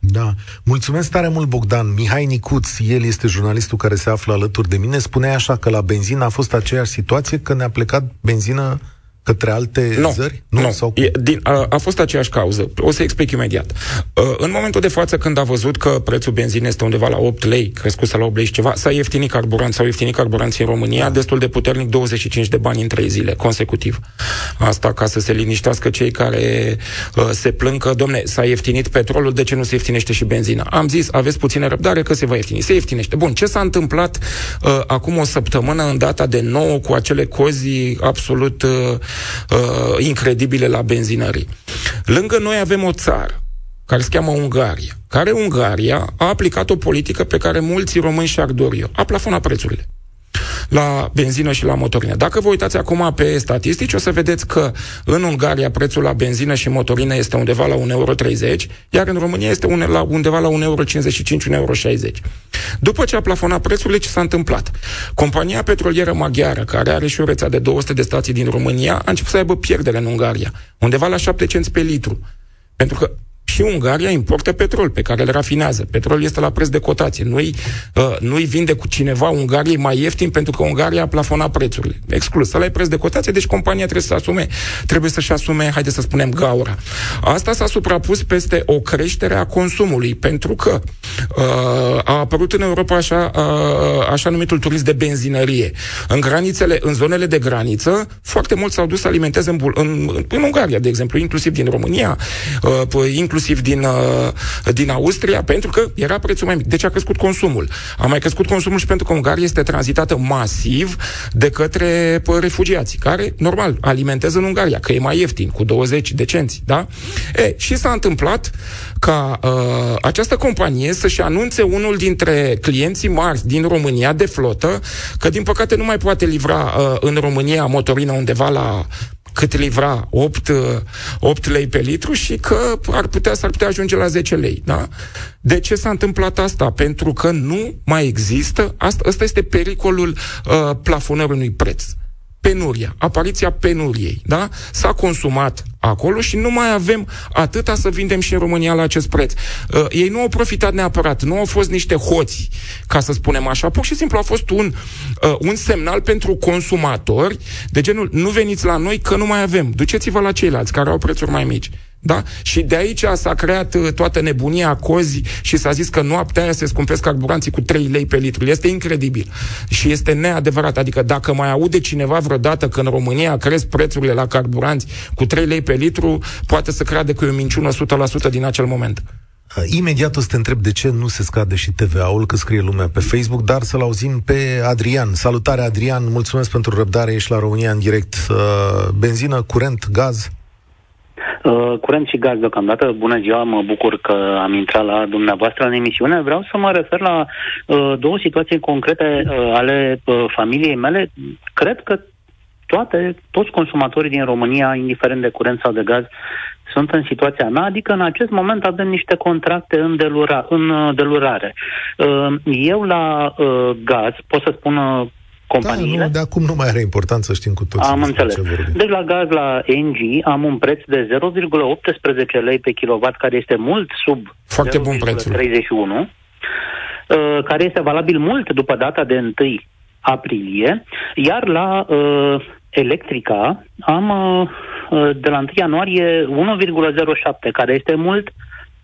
Da. Mulțumesc tare mult, Bogdan. Mihai Nicuț, el este jurnalistul care se află alături de mine, spunea așa că la benzină a fost aceeași situație, că ne-a plecat benzină către alte no, zări? Nu, no. Sau e, din, a, a fost aceeași cauză. O să explic imediat. Uh, în momentul de față, când a văzut că prețul benzinei este undeva la 8 lei, crescut la 8 lei și ceva, s-a ieftinit carburant, s-au ieftinit carburanții în România da. destul de puternic, 25 de bani în 3 zile, consecutiv. Asta ca să se liniștească cei care uh, se plâng că, domne, s-a ieftinit petrolul, de ce nu se ieftinește și benzina? Am zis, aveți puțină răbdare că se va ieftini. Se ieftinește. Bun, ce s-a întâmplat uh, acum o săptămână în data de 9 cu acele cozi absolut uh, uh, incredibile la benzinării? Lângă noi avem o țară care se cheamă Ungaria, care Ungaria a aplicat o politică pe care mulți români și-ar dori A plafonat prețurile la benzină și la motorină. Dacă vă uitați acum pe statistici, o să vedeți că în Ungaria prețul la benzină și motorină este undeva la 1,30 euro, iar în România este undeva la 1,55 euro, 1,60 euro. După ce a plafonat prețurile, ce s-a întâmplat? Compania petrolieră maghiară, care are și o rețea de 200 de stații din România, a început să aibă pierdere în Ungaria, undeva la 7 cenți pe litru. Pentru că și Ungaria importă petrol pe care îl rafinează. Petrol este la preț de cotație. Nu-i, uh, nu-i vinde cu cineva Ungariei mai ieftin pentru că Ungaria a plafonat prețurile. Exclus. Să ai preț de cotație, deci compania trebuie să asume, trebuie să-și asume, haide să spunem, gaura. Asta s-a suprapus peste o creștere a consumului, pentru că uh, a apărut în Europa așa, uh, așa numitul turism de benzinărie. În granițele, în zonele de graniță, foarte mulți s-au dus să alimenteze în, în, în Ungaria, de exemplu, inclusiv din România, uh, inclusiv inclusiv din, uh, din Austria, pentru că era prețul mai mic. Deci a crescut consumul. A mai crescut consumul și pentru că Ungaria este tranzitată masiv de către refugiați, care, normal, alimentează în Ungaria, că e mai ieftin, cu 20 de cenți, da? E, și s-a întâmplat ca uh, această companie să-și anunțe unul dintre clienții mari din România de flotă, că din păcate nu mai poate livra uh, în România motorină undeva la cât livra 8, 8 lei pe litru și că ar putea, s-ar putea ajunge la 10 lei. Da? De ce s-a întâmplat asta? Pentru că nu mai există, asta, asta este pericolul uh, plafonării unui preț penuria, apariția penuriei, da? S-a consumat acolo și nu mai avem atâta să vindem și în România la acest preț. Uh, ei nu au profitat neapărat, nu au fost niște hoți, ca să spunem așa, pur și simplu a fost un, uh, un semnal pentru consumatori de genul, nu veniți la noi că nu mai avem, duceți-vă la ceilalți care au prețuri mai mici. Da? Și de aici s-a creat uh, toată nebunia cozi și s-a zis că noaptea aia se scumpesc carburanții cu 3 lei pe litru. Este incredibil. Și este neadevărat. Adică dacă mai aude cineva vreodată că în România cresc prețurile la carburanți cu 3 lei pe litru, poate să creadă că e o minciună 100% din acel moment. Uh, imediat o să te întreb de ce nu se scade și TVA-ul, că scrie lumea pe Facebook, dar să-l auzim pe Adrian. Salutare, Adrian, mulțumesc pentru răbdare, ești la România în direct. Uh, benzină, curent, gaz? Uh, curent și gaz deocamdată. Bună ziua, mă bucur că am intrat la dumneavoastră în emisiune. Vreau să mă refer la uh, două situații concrete uh, ale uh, familiei mele. Cred că toate, toți consumatorii din România, indiferent de curent sau de gaz, sunt în situația mea, adică în acest moment avem niște contracte în, delura, în uh, delurare. Uh, eu la uh, gaz pot să spun companiile. Da, nu, de acum nu mai are importanță, știm cu toții. Am înțeles. Deci la gaz, la NG, am un preț de 0,18 lei pe kilowatt, care este mult sub Foarte bun prețul. 31, uh, care este valabil mult după data de 1 aprilie, iar la uh, electrica am uh, uh de la 1 ianuarie 1,07, care este mult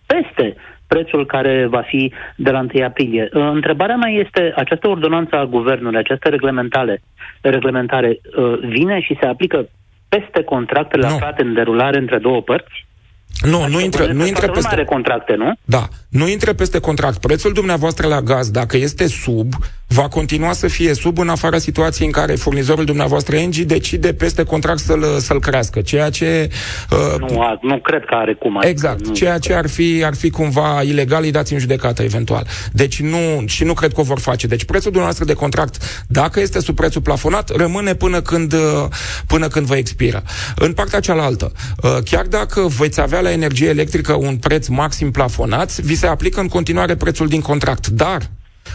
peste prețul care va fi de la 1 aprilie. Uh, întrebarea mea este, această ordonanță a guvernului, această reglementare, reglementare uh, vine și se aplică peste contractele aflate în derulare între două părți? Nu, adică nu intră, nu intră peste... are contracte, nu? Da, nu intră peste contract. Prețul dumneavoastră la gaz, dacă este sub, va continua să fie sub în afara situației în care furnizorul dumneavoastră Engie decide peste contract să-l, să-l crească, ceea ce... Uh, nu, a, nu cred că are cum. Exact, nu ceea ce ar fi, ar fi cumva ilegal, îi dați în judecată eventual. Deci nu, și nu cred că o vor face. Deci prețul dumneavoastră de contract, dacă este sub prețul plafonat, rămâne până când, uh, până când vă expiră. În partea cealaltă, uh, chiar dacă veți avea la energie electrică un preț maxim plafonat, vi se aplică în continuare prețul din contract. Dar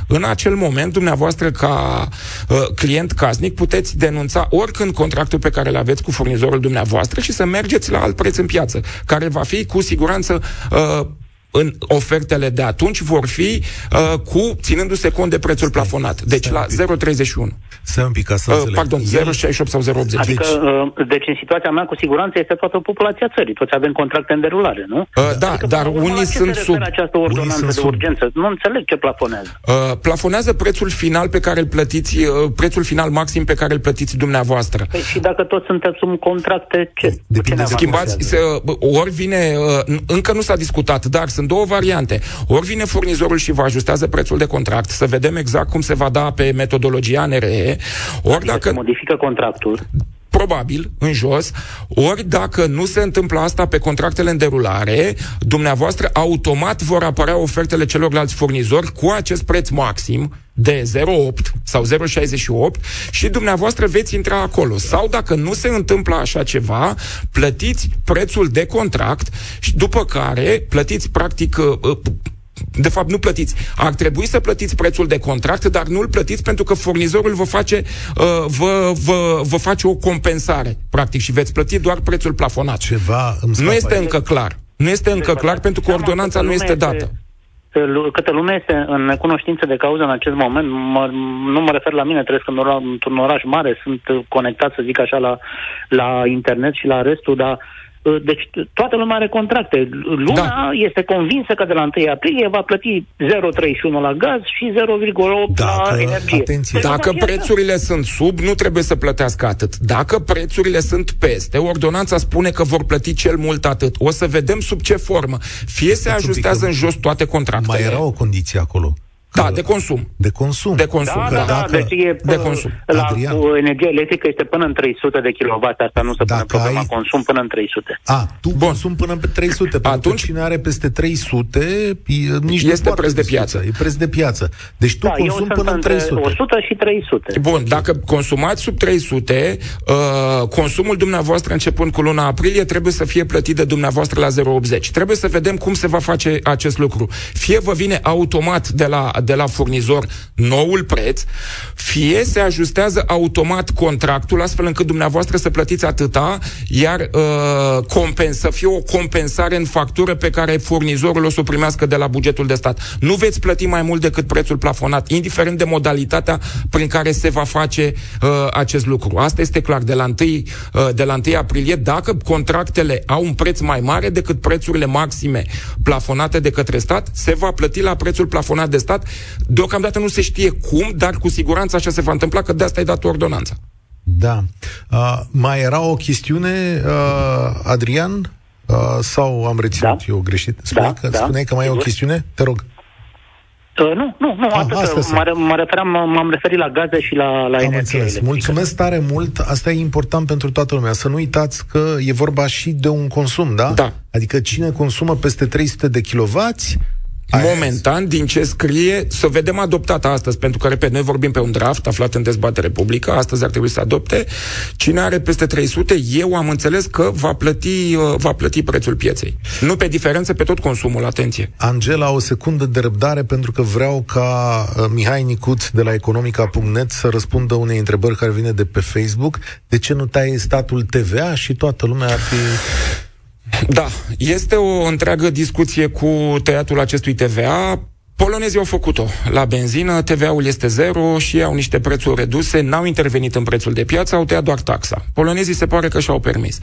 în acel moment, dumneavoastră, ca uh, client casnic, puteți denunța oricând contractul pe care îl aveți cu furnizorul dumneavoastră și să mergeți la alt preț în piață, care va fi cu siguranță uh, în ofertele de atunci vor fi uh, cu, ținându-se cont de prețul stai, plafonat. Deci la 0,31. Să un pic, ca să uh, Pardon, 0,68 sau 0,80. Adică, deci... Uh, deci în situația mea, cu siguranță, este toată populația țării. Toți avem contracte în derulare, nu? Uh, da, adică, dar unii sunt sub... această ordonanță de sub... urgență? Nu înțeleg ce plafonează. Uh, plafonează prețul final pe care îl plătiți, uh, prețul final maxim pe care îl plătiți dumneavoastră. Păi și dacă toți suntem sub contracte, ce? Depinde ce Schimbați, se, uh, ori vine, uh, încă nu s-a discutat, dar sunt două variante. Ori vine furnizorul și vă ajustează prețul de contract, să vedem exact cum se va da pe metodologia NRE, ori adică dacă... Se modifică contractul probabil, în jos, ori dacă nu se întâmplă asta pe contractele în derulare, dumneavoastră automat vor apărea ofertele celorlalți furnizori cu acest preț maxim de 0,8 sau 0,68 și dumneavoastră veți intra acolo. Sau dacă nu se întâmplă așa ceva, plătiți prețul de contract și după care plătiți practic uh, de fapt nu plătiți. Ar trebui să plătiți prețul de contract, dar nu îl plătiți pentru că furnizorul vă face, uh, vă, vă, vă face o compensare, practic, și veți plăti doar prețul plafonat. Ceva nu este aici. încă clar. Nu este încă clar pentru că ordonanța nu este dată câtă lume este în necunoștință de cauză în acest moment, mă, nu mă refer la mine, trăiesc într-un oraș mare, sunt conectat, să zic așa, la, la internet și la restul, dar Uh, deci toată lumea are contracte. Lumea da. este convinsă că de la 1 aprilie va plăti 0,31 la gaz și 0,8 la energie. Atenție. Deci Dacă prețurile asta. sunt sub, nu trebuie să plătească atât. Dacă prețurile sunt peste, ordonanța spune că vor plăti cel mult atât. O să vedem sub ce formă. Fie se ajustează în jos toate contractele. Mai era o condiție acolo. Da, de consum. De consum. De consum, da. da, da, dacă... deci e de consum. La Adrian. energie electrică este până în 300 de kW, asta nu se pune problema, ai... consum până în 300. A, tu Bun. consum până în 300, Atunci cine are peste 300, nici este preț de piață. E preț de piață. Deci tu da, consum până în 300. 100 și 300. Bun, dacă consumați sub 300, uh, consumul dumneavoastră începând cu luna aprilie trebuie să fie plătit de dumneavoastră la 0,80. Trebuie să vedem cum se va face acest lucru. Fie vă vine automat de la, de la furnizor lor noul preț, fie se ajustează automat contractul astfel încât dumneavoastră să plătiți atâta, iar uh, compens, să fie o compensare în factură pe care furnizorul o să o primească de la bugetul de stat. Nu veți plăti mai mult decât prețul plafonat, indiferent de modalitatea prin care se va face uh, acest lucru. Asta este clar. De la 1, uh, de la 1 aprilie, dacă contractele au un preț mai mare decât prețurile maxime plafonate de către stat, se va plăti la prețul plafonat de stat. Deocamdată Deocamdată nu se știe cum, dar cu siguranță așa se va întâmpla, că de asta ai dat ordonanța. Da. Uh, mai era o chestiune, uh, Adrian? Uh, sau am reținut da. eu greșit? Spuneai, da, că, da. spuneai că mai e o chestiune? Te rog. Uh, nu, nu, nu, ah, atât. Mă, mă referam, m-am referit la gaze și la, la energie înțeles. Mulțumesc tare mult. Asta e important pentru toată lumea. Să nu uitați că e vorba și de un consum, da? Da. Adică cine consumă peste 300 de kW Momentan, din ce scrie, să vedem adoptată astăzi, pentru că, repet, noi vorbim pe un draft aflat în dezbatere publică, astăzi ar trebui să adopte. Cine are peste 300, eu am înțeles că va plăti, uh, va plăti prețul pieței. Nu pe diferență, pe tot consumul, atenție. Angela, o secundă de răbdare, pentru că vreau ca uh, Mihai Nicut de la economica.net să răspundă unei întrebări care vine de pe Facebook. De ce nu taie statul TVA și toată lumea ar fi da, este o întreagă discuție cu tăiatul acestui TVA. Polonezii au făcut-o. La benzină, TVA-ul este zero și au niște prețuri reduse, n-au intervenit în prețul de piață, au tăiat doar taxa. Polonezii se pare că și-au permis.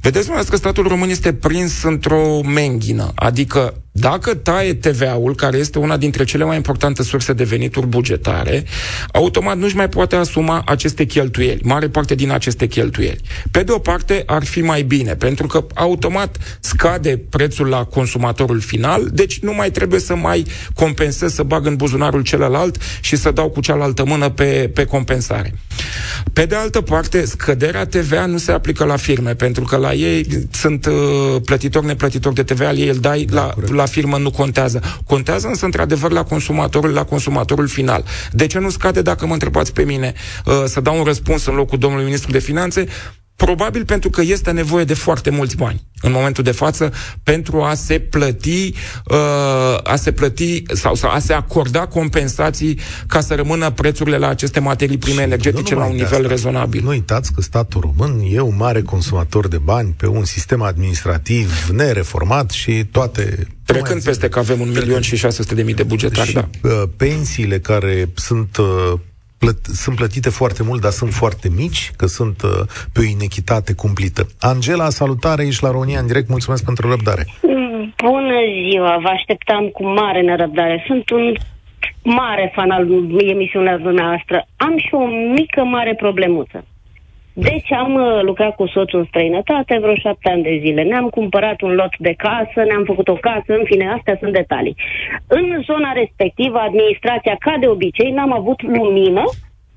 Vedeți, dumneavoastră, statul român este prins într-o menghină, adică dacă taie TVA-ul, care este una dintre cele mai importante surse de venituri bugetare, automat nu-și mai poate asuma aceste cheltuieli, mare parte din aceste cheltuieli. Pe de o parte, ar fi mai bine, pentru că automat scade prețul la consumatorul final, deci nu mai trebuie să mai compensez, să bag în buzunarul celălalt și să dau cu cealaltă mână pe, pe compensare. Pe de altă parte, scăderea TVA nu se aplică la firme, pentru că la ei sunt uh, plătitori, neplătitori de TVA, ei îl dai da, la, la firmă nu contează. Contează însă, într-adevăr, la consumatorul, la consumatorul final. De ce nu scade, dacă mă întrebați pe mine, uh, să dau un răspuns în locul domnului ministru de finanțe? Probabil pentru că este nevoie de foarte mulți bani în momentul de față pentru a se plăti, uh, a se plăti sau, sau a se acorda compensații ca să rămână prețurile la aceste materii prime și energetice la un nivel asta. rezonabil. Nu uitați că statul român e un mare consumator de bani pe un sistem administrativ nereformat și toate Trecând peste că avem un milion și 600 de mii de bugetari, și, da. Uh, pensiile care sunt uh, plăt, sunt plătite foarte mult, dar sunt foarte mici, că sunt uh, pe o inechitate cumplită. Angela, salutare, ești la România în direct, mulțumesc pentru răbdare. Bună ziua, vă așteptam cu mare nerăbdare. Sunt un mare fan al emisiunea dumneavoastră. Am și o mică, mare problemuță. Deci am uh, lucrat cu soțul în străinătate vreo șapte ani de zile. Ne-am cumpărat un lot de casă, ne-am făcut o casă, în fine, astea sunt detalii. În zona respectivă, administrația, ca de obicei, n-am avut lumină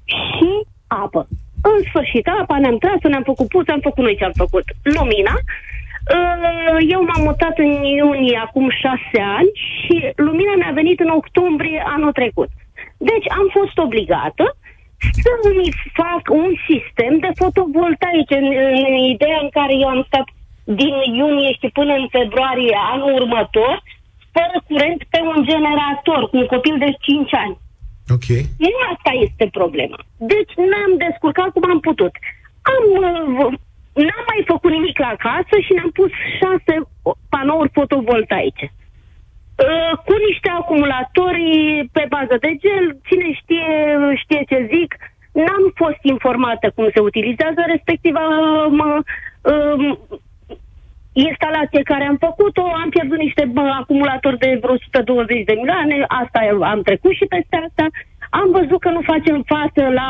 și apă. În sfârșit, apa ne-am tras, ne-am făcut pus, am făcut noi ce am făcut. Lumina. Uh, eu m-am mutat în iunie acum șase ani și lumina mi-a venit în octombrie anul trecut. Deci am fost obligată să mi fac un sistem de fotovoltaice în, în ideea în care eu am stat din iunie și până în februarie anul următor, fără curent pe un generator, cu un copil de 5 ani. Ok. Nu asta este problema. Deci ne-am descurcat cum am putut. Am, uh, n-am mai făcut nimic la casă și ne-am pus șase panouri fotovoltaice. Uh, cu niște acumulatori pe bază de gel, cine știe, știe ce zic, n-am fost informată cum se utilizează respectiva mă, um, instalație care am făcut-o, am pierdut niște bă, acumulatori de vreo 120 de milioane, asta am trecut și peste asta. Am văzut că nu facem față la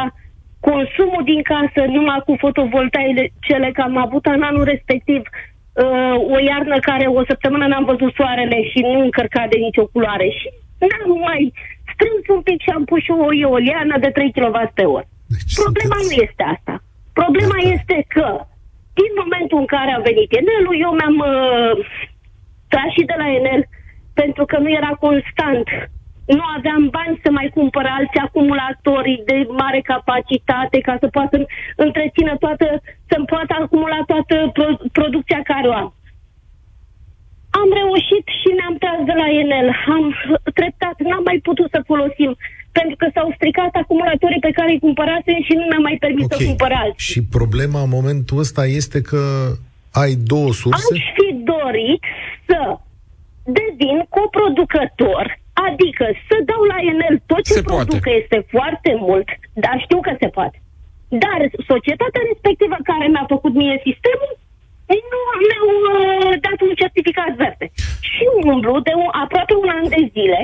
consumul din casă numai cu fotovoltaicele cele că am avut în anul respectiv uh, o iarnă care o săptămână n-am văzut soarele și nu încărca de nicio culoare și n-am mai strâns un pic și am pus și o eoliană de 3 kW pe oră. Deci Problema sunteți... nu este asta. Problema asta. este că din momentul în care a venit Enelul, eu mi-am uh, tras și de la Enel pentru că nu era constant nu aveam bani să mai cumpăr alți acumulatori de mare capacitate ca să poată întrețină toată, să-mi poată acumula toată pro- producția care o am. Am reușit și ne-am tras de la Enel. Am treptat, n-am mai putut să folosim pentru că s-au stricat acumulatorii pe care îi cumpărasem și nu mi-am mai permis okay. să cumpăr alții. Și problema în momentul ăsta este că ai două surse? Aș fi dorit să devin coproducător Adică să dau la Enel tot ce se producă poate. este foarte mult, dar știu că se poate. Dar societatea respectivă care mi-a făcut mie sistemul nu mi-au uh, dat un certificat verde. Și umblu de un, aproape un an de zile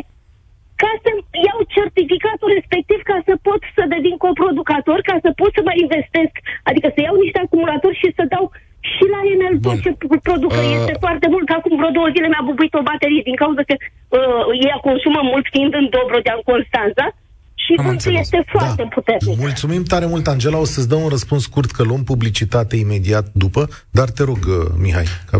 ca să iau certificatul respectiv ca să pot să devin coproducător, ca să pot să mai investesc, adică să iau niște acumulatori și să dau și la Enel tot ce producă uh... este foarte mult. Acum vreo două zile mi-a bubuit o baterie din cauza că uh, ea consumă mult fiind în Dobrogea, în Constanța. Și vântul este foarte da. puternic. Mulțumim tare mult, Angela. O să-ți dau un răspuns scurt că luăm publicitate imediat după, dar te rog, uh, Mihai. Uh,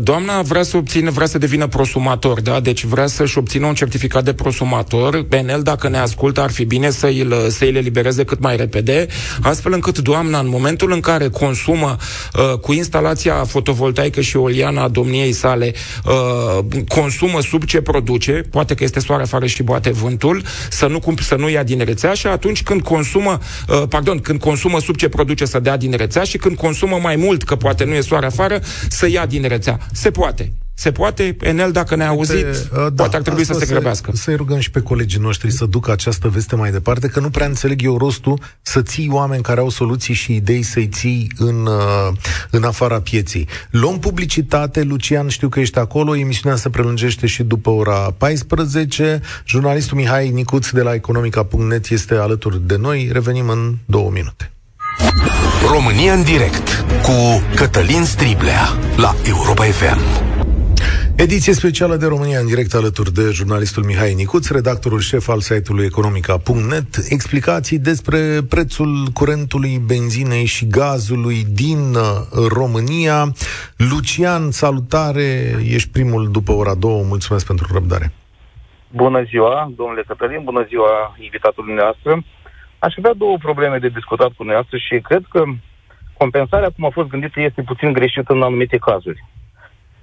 doamna vrea să obține, vrea să devină prosumator, da? Deci vrea să-și obțină un certificat de prosumator. PNL, dacă ne ascultă, ar fi bine să-i, să-i elibereze cât mai repede, astfel încât doamna, în momentul în care consumă uh, cu instalația fotovoltaică și oliană a domniei sale, uh, consumă sub ce produce, poate că este soare afară și boate vântul, să nu, să nu ia ia din rețea și atunci când consumă, uh, pardon, când consumă sub ce produce să dea din rețea și când consumă mai mult, că poate nu e soare afară, să ia din rețea. Se poate. Se poate, Enel, dacă ne-a auzit, uh, da, poate ar trebui să se grăbească. Să-i rugăm și pe colegii noștri să ducă această veste mai departe, că nu prea înțeleg eu rostul să ții oameni care au soluții și idei să-i ții în, uh, în afara pieții. Luăm publicitate, Lucian, știu că ești acolo, emisiunea se prelungește și după ora 14. Jurnalistul Mihai Nicuț de la economica.net este alături de noi. Revenim în două minute. România în direct cu Cătălin Striblea la Europa FM. Ediție specială de România în direct alături de jurnalistul Mihai Nicuț, redactorul șef al site-ului economica.net, explicații despre prețul curentului, benzinei și gazului din uh, România. Lucian, salutare, ești primul după ora două, mulțumesc pentru răbdare. Bună ziua, domnule Cătălin, bună ziua invitatului noastră. Aș avea două probleme de discutat cu noastră și cred că compensarea, cum a fost gândită, este puțin greșită în anumite cazuri.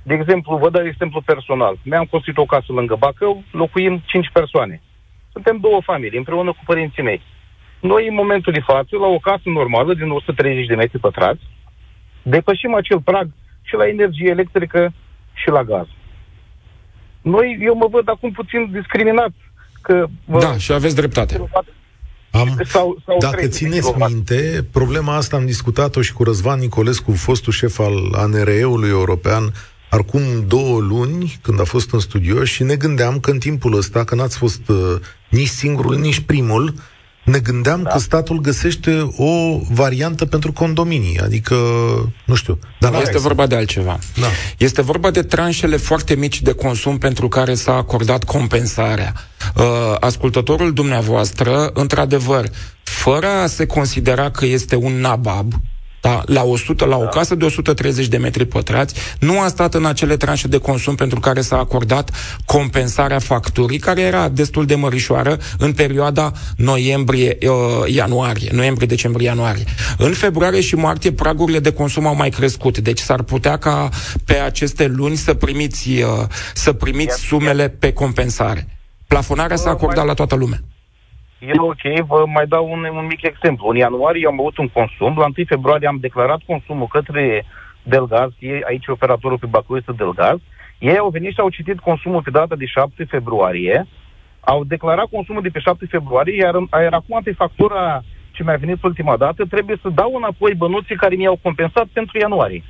De exemplu, vă dau exemplu personal. Mi-am construit o casă lângă Bacău, locuim 5 persoane. Suntem două familii, împreună cu părinții mei. Noi, în momentul de față, la o casă normală, din 130 de metri pătrați, depășim acel prag și la energie electrică și la gaz. Noi, eu mă văd acum puțin discriminat. Că, vă, da, și aveți dreptate. Am, sau, sau dacă țineți minte, problema asta am discutat-o și cu Răzvan Nicolescu, fostul șef al ANRE-ului european, acum două luni, când a fost în studio, și ne gândeam că în timpul ăsta, că n-ați fost uh, nici singurul, nici primul, ne gândeam da. că statul găsește o variantă pentru condominii, adică, nu știu. Dar nu este vorba de altceva. Da. Este vorba de tranșele foarte mici de consum pentru care s-a acordat compensarea. Uh, ascultătorul dumneavoastră, într-adevăr, fără a se considera că este un nabab, da, la 100, la o da. casă de 130 de metri pătrați, nu a stat în acele tranșe de consum pentru care s-a acordat compensarea facturii, care era destul de mărișoară în perioada noiembrie-ianuarie, uh, noiembrie-decembrie-ianuarie. În februarie și martie pragurile de consum au mai crescut, deci s-ar putea ca pe aceste luni să primiți, uh, să primiți sumele pe compensare. Plafonarea s-a acordat la toată lumea. E ok, vă mai dau un, un mic exemplu. În ianuarie am avut un consum, la 1 februarie am declarat consumul către Delgaz, ei, aici operatorul pe Bacău este Delgaz, ei au venit și au citit consumul pe data de 7 februarie, au declarat consumul de pe 7 februarie, iar, iar acum pe factura ce mi-a venit ultima dată, trebuie să dau înapoi bănuții care mi-au compensat pentru ianuarie.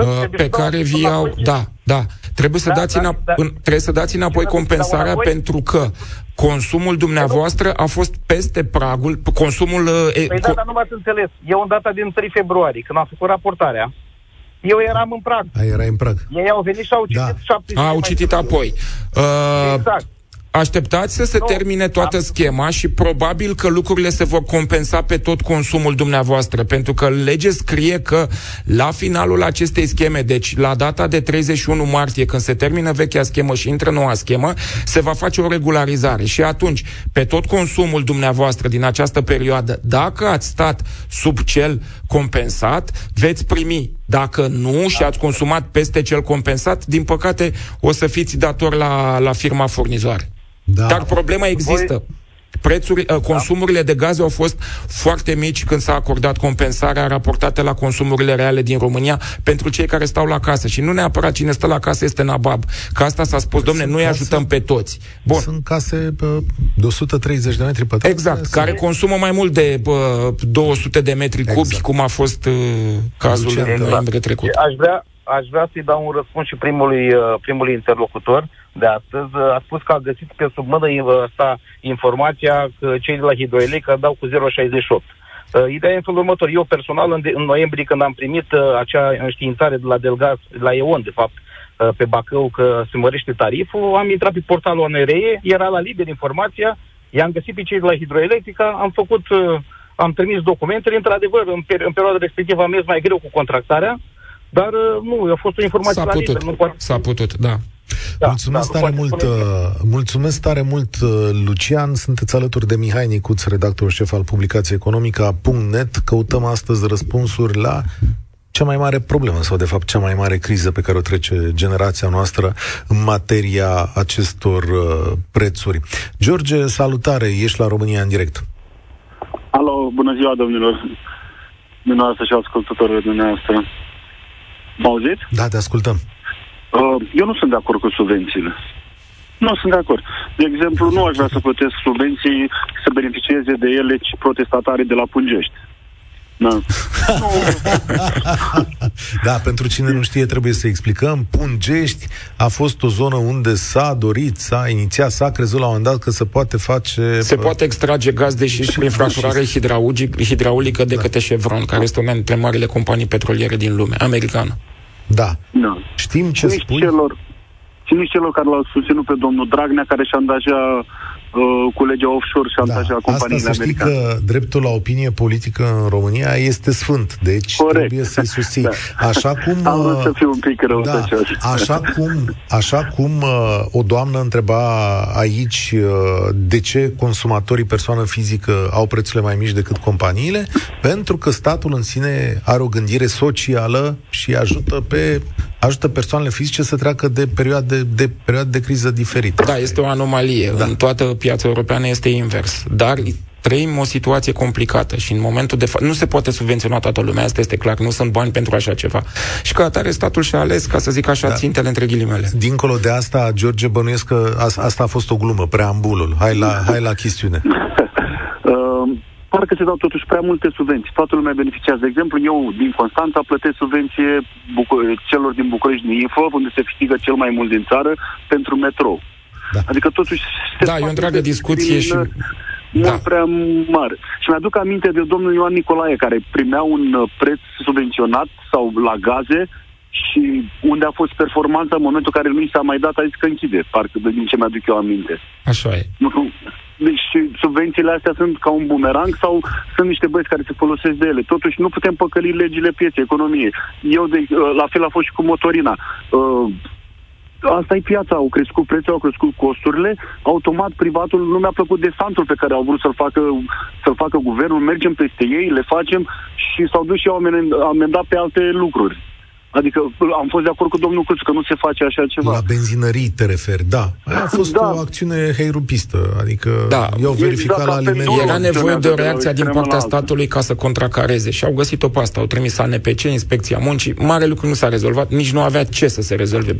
Uh, pe care vi au... Da, da. Trebuie să, da, dați, da, înap- da. În, trebuie să dați înapoi compensarea înapoi? pentru că consumul dumneavoastră a fost peste pragul, consumul... Uh, păi da, dar nu m-ați înțeles. Eu în data din 3 februarie, când am făcut raportarea, eu eram în prag. A, era în prag. Ei au venit și au citit da. 70 Au citit apoi. Uh, exact. Așteptați să se no, termine toată schema și probabil că lucrurile se vor compensa pe tot consumul dumneavoastră, pentru că lege scrie că la finalul acestei scheme, deci la data de 31 martie, când se termină vechea schemă și intră noua schemă, se va face o regularizare și atunci, pe tot consumul dumneavoastră din această perioadă, dacă ați stat sub cel compensat, veți primi. Dacă nu și ați consumat peste cel compensat, din păcate o să fiți dator la, la firma furnizoare. Da. Dar problema există. Voi... Prețuri, da. consumurile de gaze au fost foarte mici când s-a acordat compensarea raportată la consumurile reale din România pentru cei care stau la casă. Și nu neapărat cine stă la casă este nabab. Că asta s-a spus, domne, nu-i ajutăm pe toți. Bun. Sunt case de 130 de metri pătrați. Exact, care sunt... consumă mai mult de bă, 200 de metri exact. cubi, cum a fost uh, cazul exact. în noiembrie trecut. Aș vrea, aș vrea să-i dau un răspuns și primului, uh, primului interlocutor de astăzi. Uh, a spus că a găsit pe sub mână asta informația că cei de la Hidroelectrica dau cu 0,68. Uh, ideea e în felul următor. Eu personal, în, de, în noiembrie, când am primit uh, acea înștiințare de la Delgaz, la EON, de fapt, uh, pe Bacău, că se mărește tariful, am intrat pe portalul ANRE, era la liber informația, i-am găsit pe cei de la Hidroelectrica, am făcut, uh, am trimis documentele, într-adevăr, în, per- în perioada respectivă am mers mai greu cu contractarea, dar uh, nu, a fost o informație S-a la putut, liber. Nu poate... S-a putut, da. Da, mulțumesc da, tare mult, uh, mulțumesc tare mult, uh, Lucian. Sunteți alături de Mihai Nicuț, redactor șef al publicației economica.net. Căutăm astăzi răspunsuri la cea mai mare problemă, sau de fapt cea mai mare criză pe care o trece generația noastră în materia acestor uh, prețuri. George, salutare, ești la România în direct. Alo, bună ziua, domnilor. Dumneavoastră și ascultătorii dumneavoastră. Mă auziți? Da, te ascultăm. Uh, eu nu sunt de acord cu subvențiile. Nu sunt de acord. De exemplu, nu aș vrea să plătesc subvenții să beneficieze de ele protestatarii de la Pungești. Da. *laughs* da, pentru cine nu știe, trebuie să explicăm. Pungești a fost o zonă unde s-a dorit, s-a inițiat, s-a crezut la un moment dat că se poate face... Se poate extrage gaz de și prin fracturare hidraulică de da. către Chevron, care este una dintre marile companii petroliere din lume, americană. Da. da. Știm ce și spui? Celor, și nici celor care l-au susținut pe domnul Dragnea, care și-a angajat uh, cu legea offshore și da, companiile asta să știi că dreptul la opinie politică în România este sfânt, deci Corect. trebuie să-i susții. da. Așa cum... Am uh, să fiu un pic rău da, așa cum, așa cum uh, o doamnă întreba aici uh, de ce consumatorii persoană fizică au prețurile mai mici decât companiile, pentru că statul în sine are o gândire socială și ajută pe ajută persoanele fizice să treacă de perioade de, perioade de criză diferite. Da, este o anomalie. Da. În toată piața europeană este invers. Dar trăim o situație complicată și în momentul de față nu se poate subvenționa toată lumea, asta este clar, nu sunt bani pentru așa ceva. Și ca atare statul și-a ales, ca să zic așa, da. țintele între ghilimele. Dincolo de asta, George, bănuiesc că asta a fost o glumă, preambulul. Hai la, hai la chestiune. *laughs* pare că se dau totuși prea multe subvenții. Toată lumea beneficiază. De exemplu, eu din Constanța plătesc subvenție Bucu- celor din București din Info, unde se câștigă cel mai mult din țară, pentru metrou. Da. Adică totuși... Se da, e o întreagă discuție și... Mult da. prea mare. Și mi-aduc aminte de domnul Ioan Nicolae, care primea un uh, preț subvenționat sau la gaze și unde a fost performanța în momentul în care nu i s-a mai dat, a zis că închide, parcă de din ce mi-aduc eu aminte. Așa e. Nu, deci subvențiile astea sunt ca un bumerang sau sunt niște băieți care se folosesc de ele. Totuși nu putem păcăli legile pieței, economiei. Eu, de, uh, la fel a fost și cu motorina. Uh, asta e piața, au crescut prețul, au crescut costurile, automat privatul nu mi-a plăcut desantul pe care au vrut să-l facă, să-l facă guvernul, mergem peste ei, le facem și s-au dus și au amendat pe alte lucruri. Adică am fost de acord cu domnul Cuț că nu se face așa ceva. La benzinării te referi, da. Aia a fost da. o acțiune heirupistă, adică da. eu verificat exact, la alimente. Era nevoie de o reacție din partea statului ca să contracareze și au găsit-o pe asta. Au trimis ANPC, Inspecția Muncii. Mare lucru nu s-a rezolvat, nici nu avea ce să se rezolve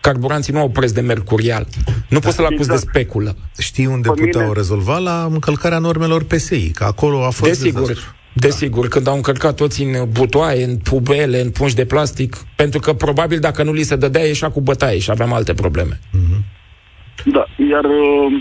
carburanții nu au preț de mercurial. Nu da, poți să-l acuzi exact. de speculă. Știi unde Pe puteau mine... rezolva? La încălcarea normelor PSI, că acolo a fost Desigur, dezastru. Desigur, da. când au încărcat toți în butoaie, în pubele, în pungi de plastic, pentru că probabil dacă nu li se dădea, ieșea cu bătaie și aveam alte probleme. Mm-hmm. Da, iar uh,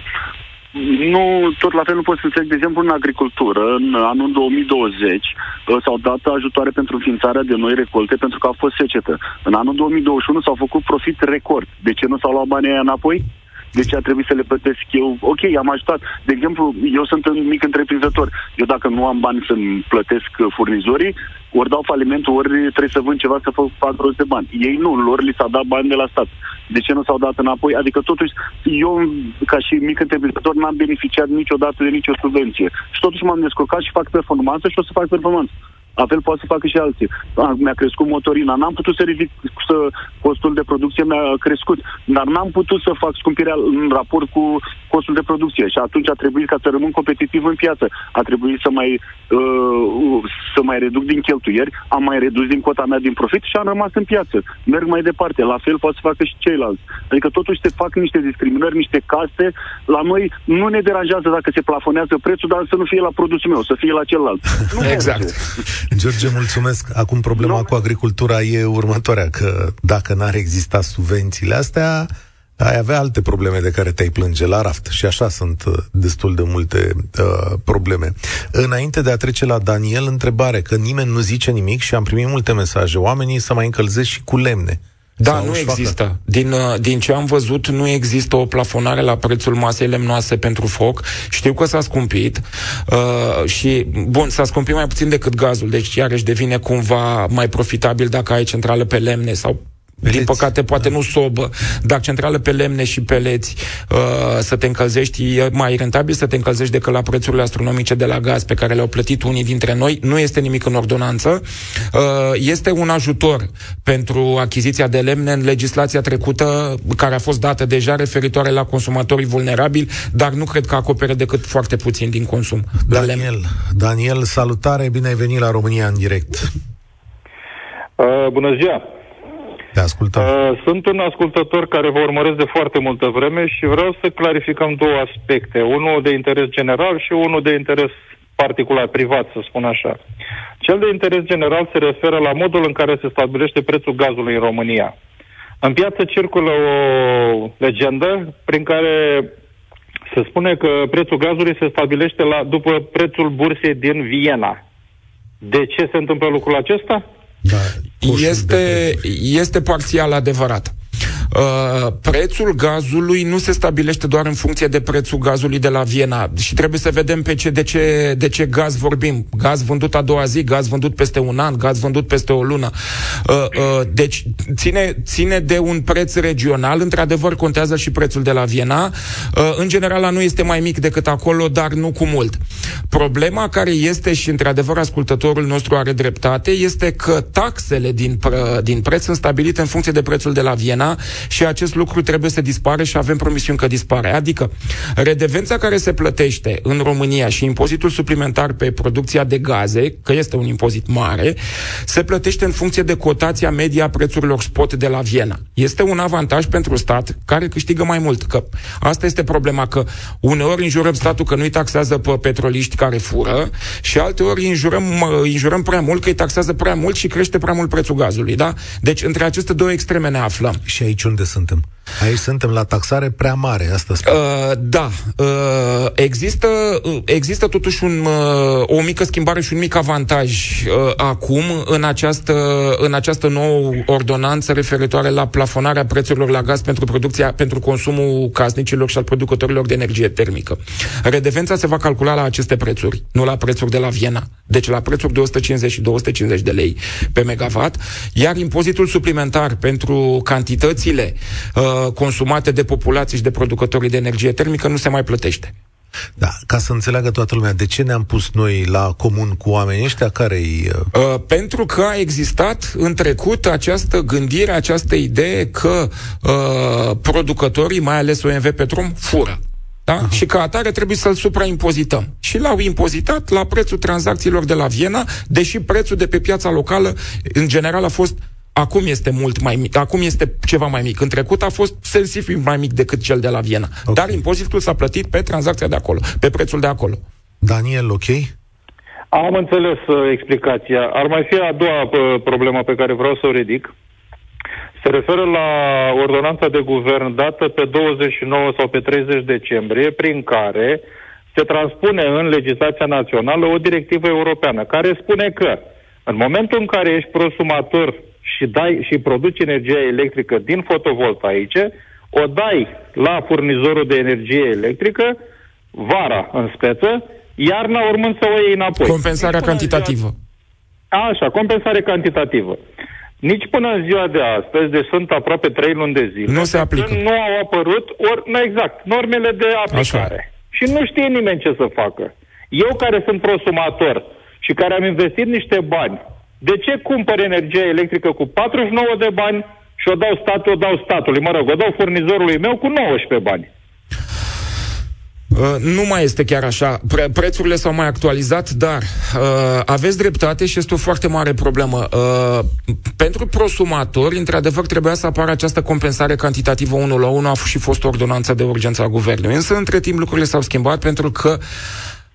nu, tot la fel nu pot să înțeleg, de exemplu, în agricultură, în anul 2020 uh, s-au dat ajutoare pentru înființarea de noi recolte pentru că a fost secetă. În anul 2021 s-au făcut profit record. De ce nu s-au luat banii aia înapoi? De ce a trebuit să le plătesc eu? Ok, am ajutat. De exemplu, eu sunt un mic întreprinzător. Eu dacă nu am bani să-mi plătesc furnizorii, ori dau falimentul, ori trebuie să vând ceva să fac, fac rost de bani. Ei nu, lor li s-a dat bani de la stat. De ce nu s-au dat înapoi? Adică totuși, eu, ca și mic întreprinzător, n-am beneficiat niciodată de nicio subvenție. Și totuși m-am descurcat și fac performanță și o să fac performanță. La fel poate să facă și alții. Mi-a crescut motorina, n-am putut să ridic să costul de producție mi-a crescut, dar n-am putut să fac scumpirea în raport cu costul de producție și atunci a trebuit ca să rămân competitiv în piață. A trebuit să mai uh, să mai reduc din cheltuieri, am mai redus din cota mea din profit și am rămas în piață. Merg mai departe, la fel poate să facă și ceilalți. Adică totuși se fac niște discriminări, niște caste. La noi nu ne deranjează dacă se plafonează prețul, dar să nu fie la produsul meu, să fie la celălalt. *laughs* Nu exact. George, mulțumesc. Acum problema nu. cu agricultura e următoarea, că dacă n-ar exista subvențiile astea, ai avea alte probleme de care te-ai plânge la raft. Și așa sunt uh, destul de multe uh, probleme. Înainte de a trece la Daniel, întrebare, că nimeni nu zice nimic și am primit multe mesaje. Oamenii să mai încălzesc și cu lemne. Da, nu există. Din, uh, din ce am văzut, nu există o plafonare la prețul masei lemnoase pentru foc. Știu că s-a scumpit uh, și, bun, s-a scumpit mai puțin decât gazul, deci iarăși devine cumva mai profitabil dacă ai centrală pe lemne sau Peleți. Din păcate, poate da. nu sobă, dar centrală pe lemne și peleți uh, să te încălzești, e mai rentabil să te încălzești decât la prețurile astronomice de la gaz pe care le-au plătit unii dintre noi. Nu este nimic în ordonanță. Uh, este un ajutor pentru achiziția de lemne în legislația trecută, care a fost dată deja referitoare la consumatorii vulnerabili, dar nu cred că acoperă decât foarte puțin din consum. Daniel, Daniel, salutare, bine ai venit la România în direct. Uh, bună ziua! Te ascultăm. Uh, sunt un ascultător care vă urmăresc de foarte multă vreme și vreau să clarificăm două aspecte. Unul de interes general și unul de interes particular, privat, să spun așa. Cel de interes general se referă la modul în care se stabilește prețul gazului în România. În piață circulă o legendă prin care se spune că prețul gazului se stabilește la, după prețul bursei din Viena. De ce se întâmplă lucrul acesta? Da, este, este parțial adevărat. Uh, prețul gazului nu se stabilește doar în funcție de prețul gazului de la Viena și trebuie să vedem pe ce, de, ce, de ce gaz vorbim. Gaz vândut a doua zi, gaz vândut peste un an, gaz vândut peste o lună. Uh, uh, deci ține, ține de un preț regional, într-adevăr contează și prețul de la Viena. Uh, în general, la noi este mai mic decât acolo, dar nu cu mult. Problema care este și, într-adevăr, ascultătorul nostru are dreptate, este că taxele din, pre- din preț sunt stabilite în funcție de prețul de la Viena și acest lucru trebuie să dispare și avem promisiuni că dispare. Adică, redevența care se plătește în România și impozitul suplimentar pe producția de gaze, că este un impozit mare, se plătește în funcție de cotația media a prețurilor spot de la Viena. Este un avantaj pentru stat care câștigă mai mult. Că asta este problema, că uneori înjurăm statul că nu-i taxează pe petroliști care fură și alteori înjurăm, înjurăm prea mult că îi taxează prea mult și crește prea mult prețul gazului. Da? Deci între aceste două extreme ne aflăm. Și aici unde suntem? Aici suntem la taxare prea mare, asta spune. Uh, da. Uh, există, uh, există totuși un, uh, o mică schimbare și un mic avantaj uh, acum în această, în această nouă ordonanță referitoare la plafonarea prețurilor la gaz pentru producția, pentru consumul casnicilor și al producătorilor de energie termică. Redevența se va calcula la aceste prețuri, nu la prețuri de la Viena. Deci la prețuri de 150 și 250 de lei pe megawatt, iar impozitul suplimentar pentru cantitățile uh, consumate de populație și de producătorii de energie termică nu se mai plătește. Da, ca să înțeleagă toată lumea, de ce ne-am pus noi la comun cu oamenii ăștia care-i... Uh... Uh, pentru că a existat în trecut această gândire, această idee că uh, producătorii, mai ales OMV Petrom, fură. Da? Uh-huh. Și ca atare trebuie să-l supraimpozităm. Și l-au impozitat la prețul tranzacțiilor de la Viena, deși prețul de pe piața locală, în general, a fost Acum este mult mai mic, acum este ceva mai mic. În trecut a fost sensibil mai mic decât cel de la Viena. Okay. Dar impozitul s-a plătit pe tranzacția de acolo, pe prețul de acolo. Daniel, ok? Am înțeles uh, explicația. Ar mai fi a doua uh, problemă pe care vreau să o ridic. Se referă la ordonanța de guvern dată pe 29 sau pe 30 decembrie, prin care se transpune în legislația națională o directivă europeană care spune că în momentul în care ești prosumator și, dai, și produci energia electrică din fotovoltaice, o dai la furnizorul de energie electrică vara în speță, iarna urmând să o iei înapoi. Compensarea deci, cantitativă. Ziua... Așa, compensare cantitativă. Nici până în ziua de astăzi, de sunt aproape trei luni de zile, nu se aplică. Nu au apărut, ori, nu exact, normele de aplicare. Așa. Și nu știe nimeni ce să facă. Eu care sunt prosumator și care am investit niște bani de ce cumpăr energia electrică cu 49 de bani și o dau statul, o dau statului? Mă rog, o dau furnizorului meu cu 19 bani. Uh, nu mai este chiar așa. Pre- prețurile s-au mai actualizat, dar uh, aveți dreptate și este o foarte mare problemă. Uh, pentru prosumatori, într-adevăr, trebuia să apară această compensare cantitativă 1 la 1, a și fost ordonanța de urgență a guvernului. Însă, între timp, lucrurile s-au schimbat pentru că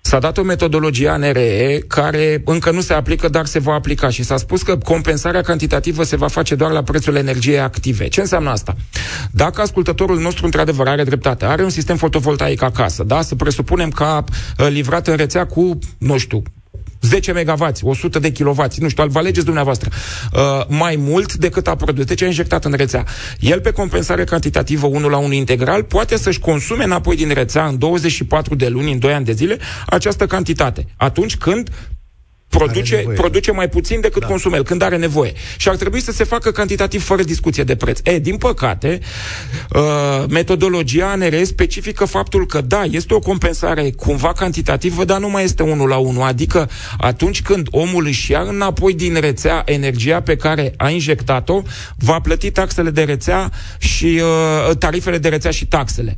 S-a dat o metodologie ANRE care încă nu se aplică, dar se va aplica și s-a spus că compensarea cantitativă se va face doar la prețul energiei active. Ce înseamnă asta? Dacă ascultătorul nostru într-adevăr are dreptate, are un sistem fotovoltaic acasă, da? Să presupunem că a livrat în rețea cu, nu știu, 10 MW, 100 de kW, nu știu, vă alegeți dumneavoastră, uh, mai mult decât a produs. Deci a injectat în rețea. El, pe compensare cantitativă 1 la 1 integral, poate să-și consume înapoi din rețea în 24 de luni, în 2 ani de zile, această cantitate. Atunci când produce, produce mai puțin decât da. consumă el, când are nevoie. Și ar trebui să se facă cantitativ fără discuție de preț. E, din păcate, uh, metodologia ANR specifică faptul că, da, este o compensare cumva cantitativă, dar nu mai este unul la unul. Adică atunci când omul își ia înapoi din rețea energia pe care a injectat-o, va plăti taxele de rețea și uh, tarifele de rețea și taxele.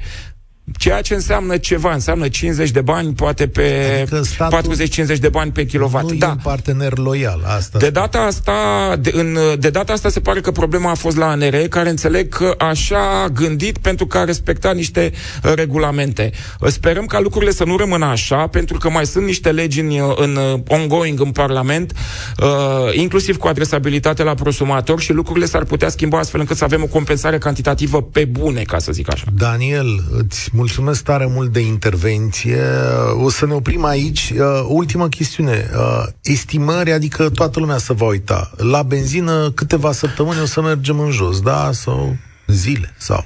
Ceea ce înseamnă ceva, înseamnă 50 de bani, poate pe adică 40-50 de bani pe kilowatt. Nu da. e un partener loial, asta. De data asta, de, în, de data asta se pare că problema a fost la ANR, care înțeleg că așa a gândit pentru că a respectat niște uh, regulamente. Sperăm ca lucrurile să nu rămână așa, pentru că mai sunt niște legi în, în uh, ongoing în Parlament, uh, inclusiv cu adresabilitate la prosumator și lucrurile s-ar putea schimba astfel încât să avem o compensare cantitativă pe bune, ca să zic așa. Daniel, îți mulțumesc tare mult de intervenție. O să ne oprim aici. Uh, ultima chestiune. Uh, estimări, adică toată lumea să va uita. La benzină câteva săptămâni o să mergem în jos, da? Sau... Zile sau?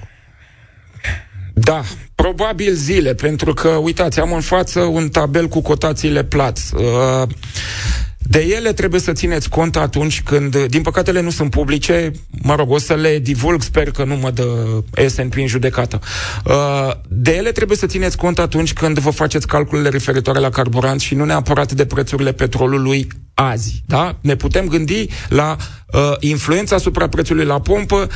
Da, probabil zile, pentru că, uitați, am în față un tabel cu cotațiile plați. Uh, de ele trebuie să țineți cont atunci când, din păcate, ele nu sunt publice, mă rog, o să le divulg, sper că nu mă dă SNP în judecată. Uh, de ele trebuie să țineți cont atunci când vă faceți calculele referitoare la carburant și nu neapărat de prețurile petrolului azi. Da? Ne putem gândi la uh, influența asupra prețului la pompă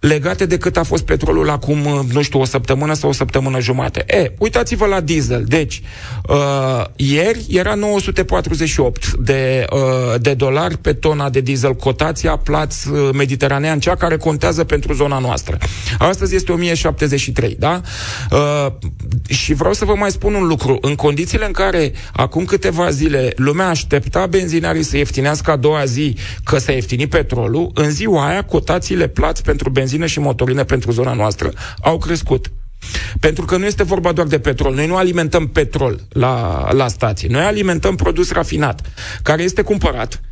legate de cât a fost petrolul acum, uh, nu știu, o săptămână sau o săptămână jumate. E, uitați-vă la diesel. Deci, uh, ieri era 948 de, uh, de dolari pe tona de diesel, cotația plaț uh, mediteranean, cea care contează pentru zona noastră. Astăzi este 1073, da? Uh, și vreau să vă mai spun un lucru. În condițiile în care acum câteva zile lumea aștepta benzinarii să ieftinească a doua zi că s-a ieftinit petrolul, în ziua aia cotațiile plați pentru benzină benzină și motorină pentru zona noastră au crescut. Pentru că nu este vorba doar de petrol. Noi nu alimentăm petrol la, la stație. Noi alimentăm produs rafinat, care este cumpărat Uh,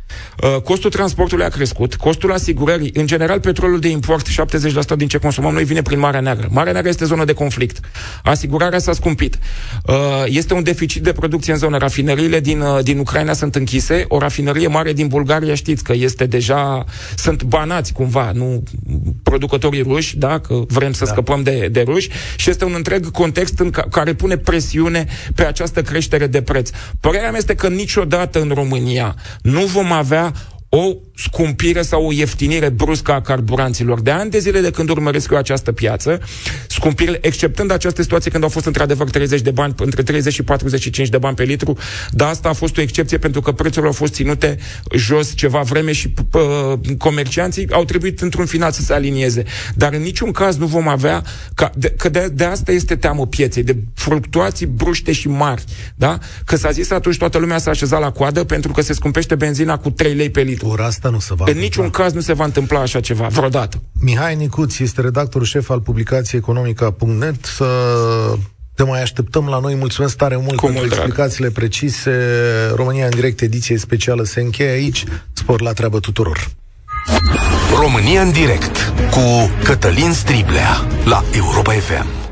costul transportului a crescut, costul asigurării, în general petrolul de import, 70% din ce consumăm noi vine prin Marea Neagră. Marea Neagră este zonă de conflict. Asigurarea s-a scumpit. Uh, este un deficit de producție în zonă. Rafinăriile din, uh, din Ucraina sunt închise. O rafinărie mare din Bulgaria știți că este deja, sunt banați cumva, nu producătorii ruși, da, că vrem să da. scăpăm de, de ruși și este un întreg context în ca, care pune presiune pe această creștere de preț. Părerea mea este că niciodată în România nu vom avea o scumpire sau o ieftinire bruscă a carburanților. De ani de zile de când urmăresc eu această piață, scumpirile, exceptând această situație când au fost într-adevăr 30 de bani, între 30 și 45 de bani pe litru, dar asta a fost o excepție pentru că prețurile au fost ținute jos ceva vreme și uh, comercianții au trebuit într-un final să se alinieze. Dar în niciun caz nu vom avea, ca, de, că de, de asta este teamă pieței, de fluctuații bruște și mari. Da? Că s-a zis atunci toată lumea s-a așezat la coadă pentru că se scumpește benzina cu 3 lei pe litru. Ori asta nu se va În întâmpla. niciun caz nu se va întâmpla așa ceva, vreodată. Mihai Nicuț este redactor șef al publicației economica.net. Să te mai așteptăm la noi. Mulțumesc tare mult Cu pentru mult explicațiile drag. precise. România în direct, ediție specială se încheie aici. Spor la treabă tuturor. România în direct cu Cătălin Striblea la Europa FM.